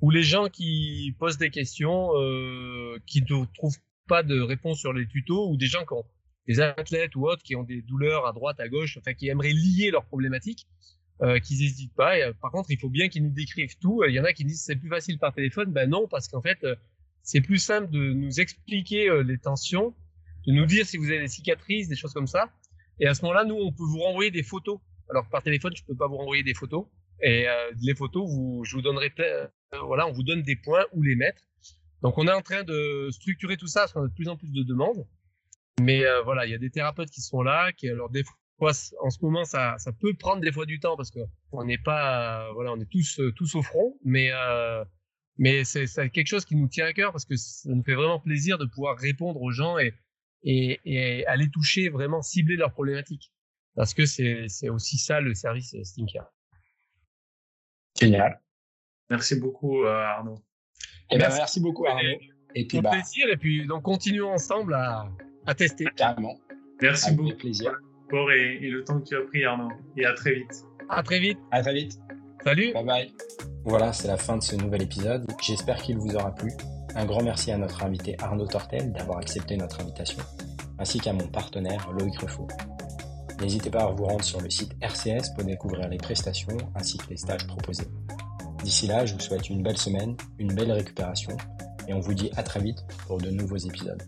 où les gens qui posent des questions, euh, qui ne trouvent pas de réponse sur les tutos, ou des gens qui ont des athlètes ou autres qui ont des douleurs à droite, à gauche, enfin qui aimeraient lier leurs problématiques, euh, qu'ils n'hésitent pas. Euh, par contre, il faut bien qu'ils nous décrivent tout. Il y en a qui disent c'est plus facile par téléphone. Ben non, parce qu'en fait, euh, c'est plus simple de nous expliquer les tensions, de nous dire si vous avez des cicatrices, des choses comme ça. Et à ce moment-là, nous, on peut vous renvoyer des photos. Alors par téléphone, je peux pas vous renvoyer des photos. Et les photos, je vous donnerai, voilà, on vous donne des points où les mettre. Donc, on est en train de structurer tout ça parce qu'on a de plus en plus de demandes. Mais voilà, il y a des thérapeutes qui sont là, qui alors des en ce moment, ça, ça peut prendre des fois du temps parce que on n'est pas, voilà, on est tous euh, tous au front, mais euh, mais c'est quelque chose qui nous tient à cœur parce que ça nous fait vraiment plaisir de pouvoir répondre aux gens et et, et aller toucher vraiment cibler leurs problématiques parce que c'est c'est aussi ça le service Steamcare. Génial. Merci beaucoup euh, Arnaud. Et eh ben, merci beaucoup Arnaud. Et, puis bah, plaisir et puis donc continuons ensemble à à tester. Carrément. Merci Avec beaucoup. plaisir et, et, le temps que tu as pris, Arnaud. Et à très vite. À très vite. À très vite. Salut. Bye bye. Voilà, c'est la fin de ce nouvel épisode. J'espère qu'il vous aura plu. Un grand merci à notre invité Arnaud Tortel d'avoir accepté notre invitation, ainsi qu'à mon partenaire Loïc Refaux. N'hésitez pas à vous rendre sur le site RCS pour découvrir les prestations ainsi que les stages proposés. D'ici là, je vous souhaite une belle semaine, une belle récupération et on vous dit à très vite pour de nouveaux épisodes.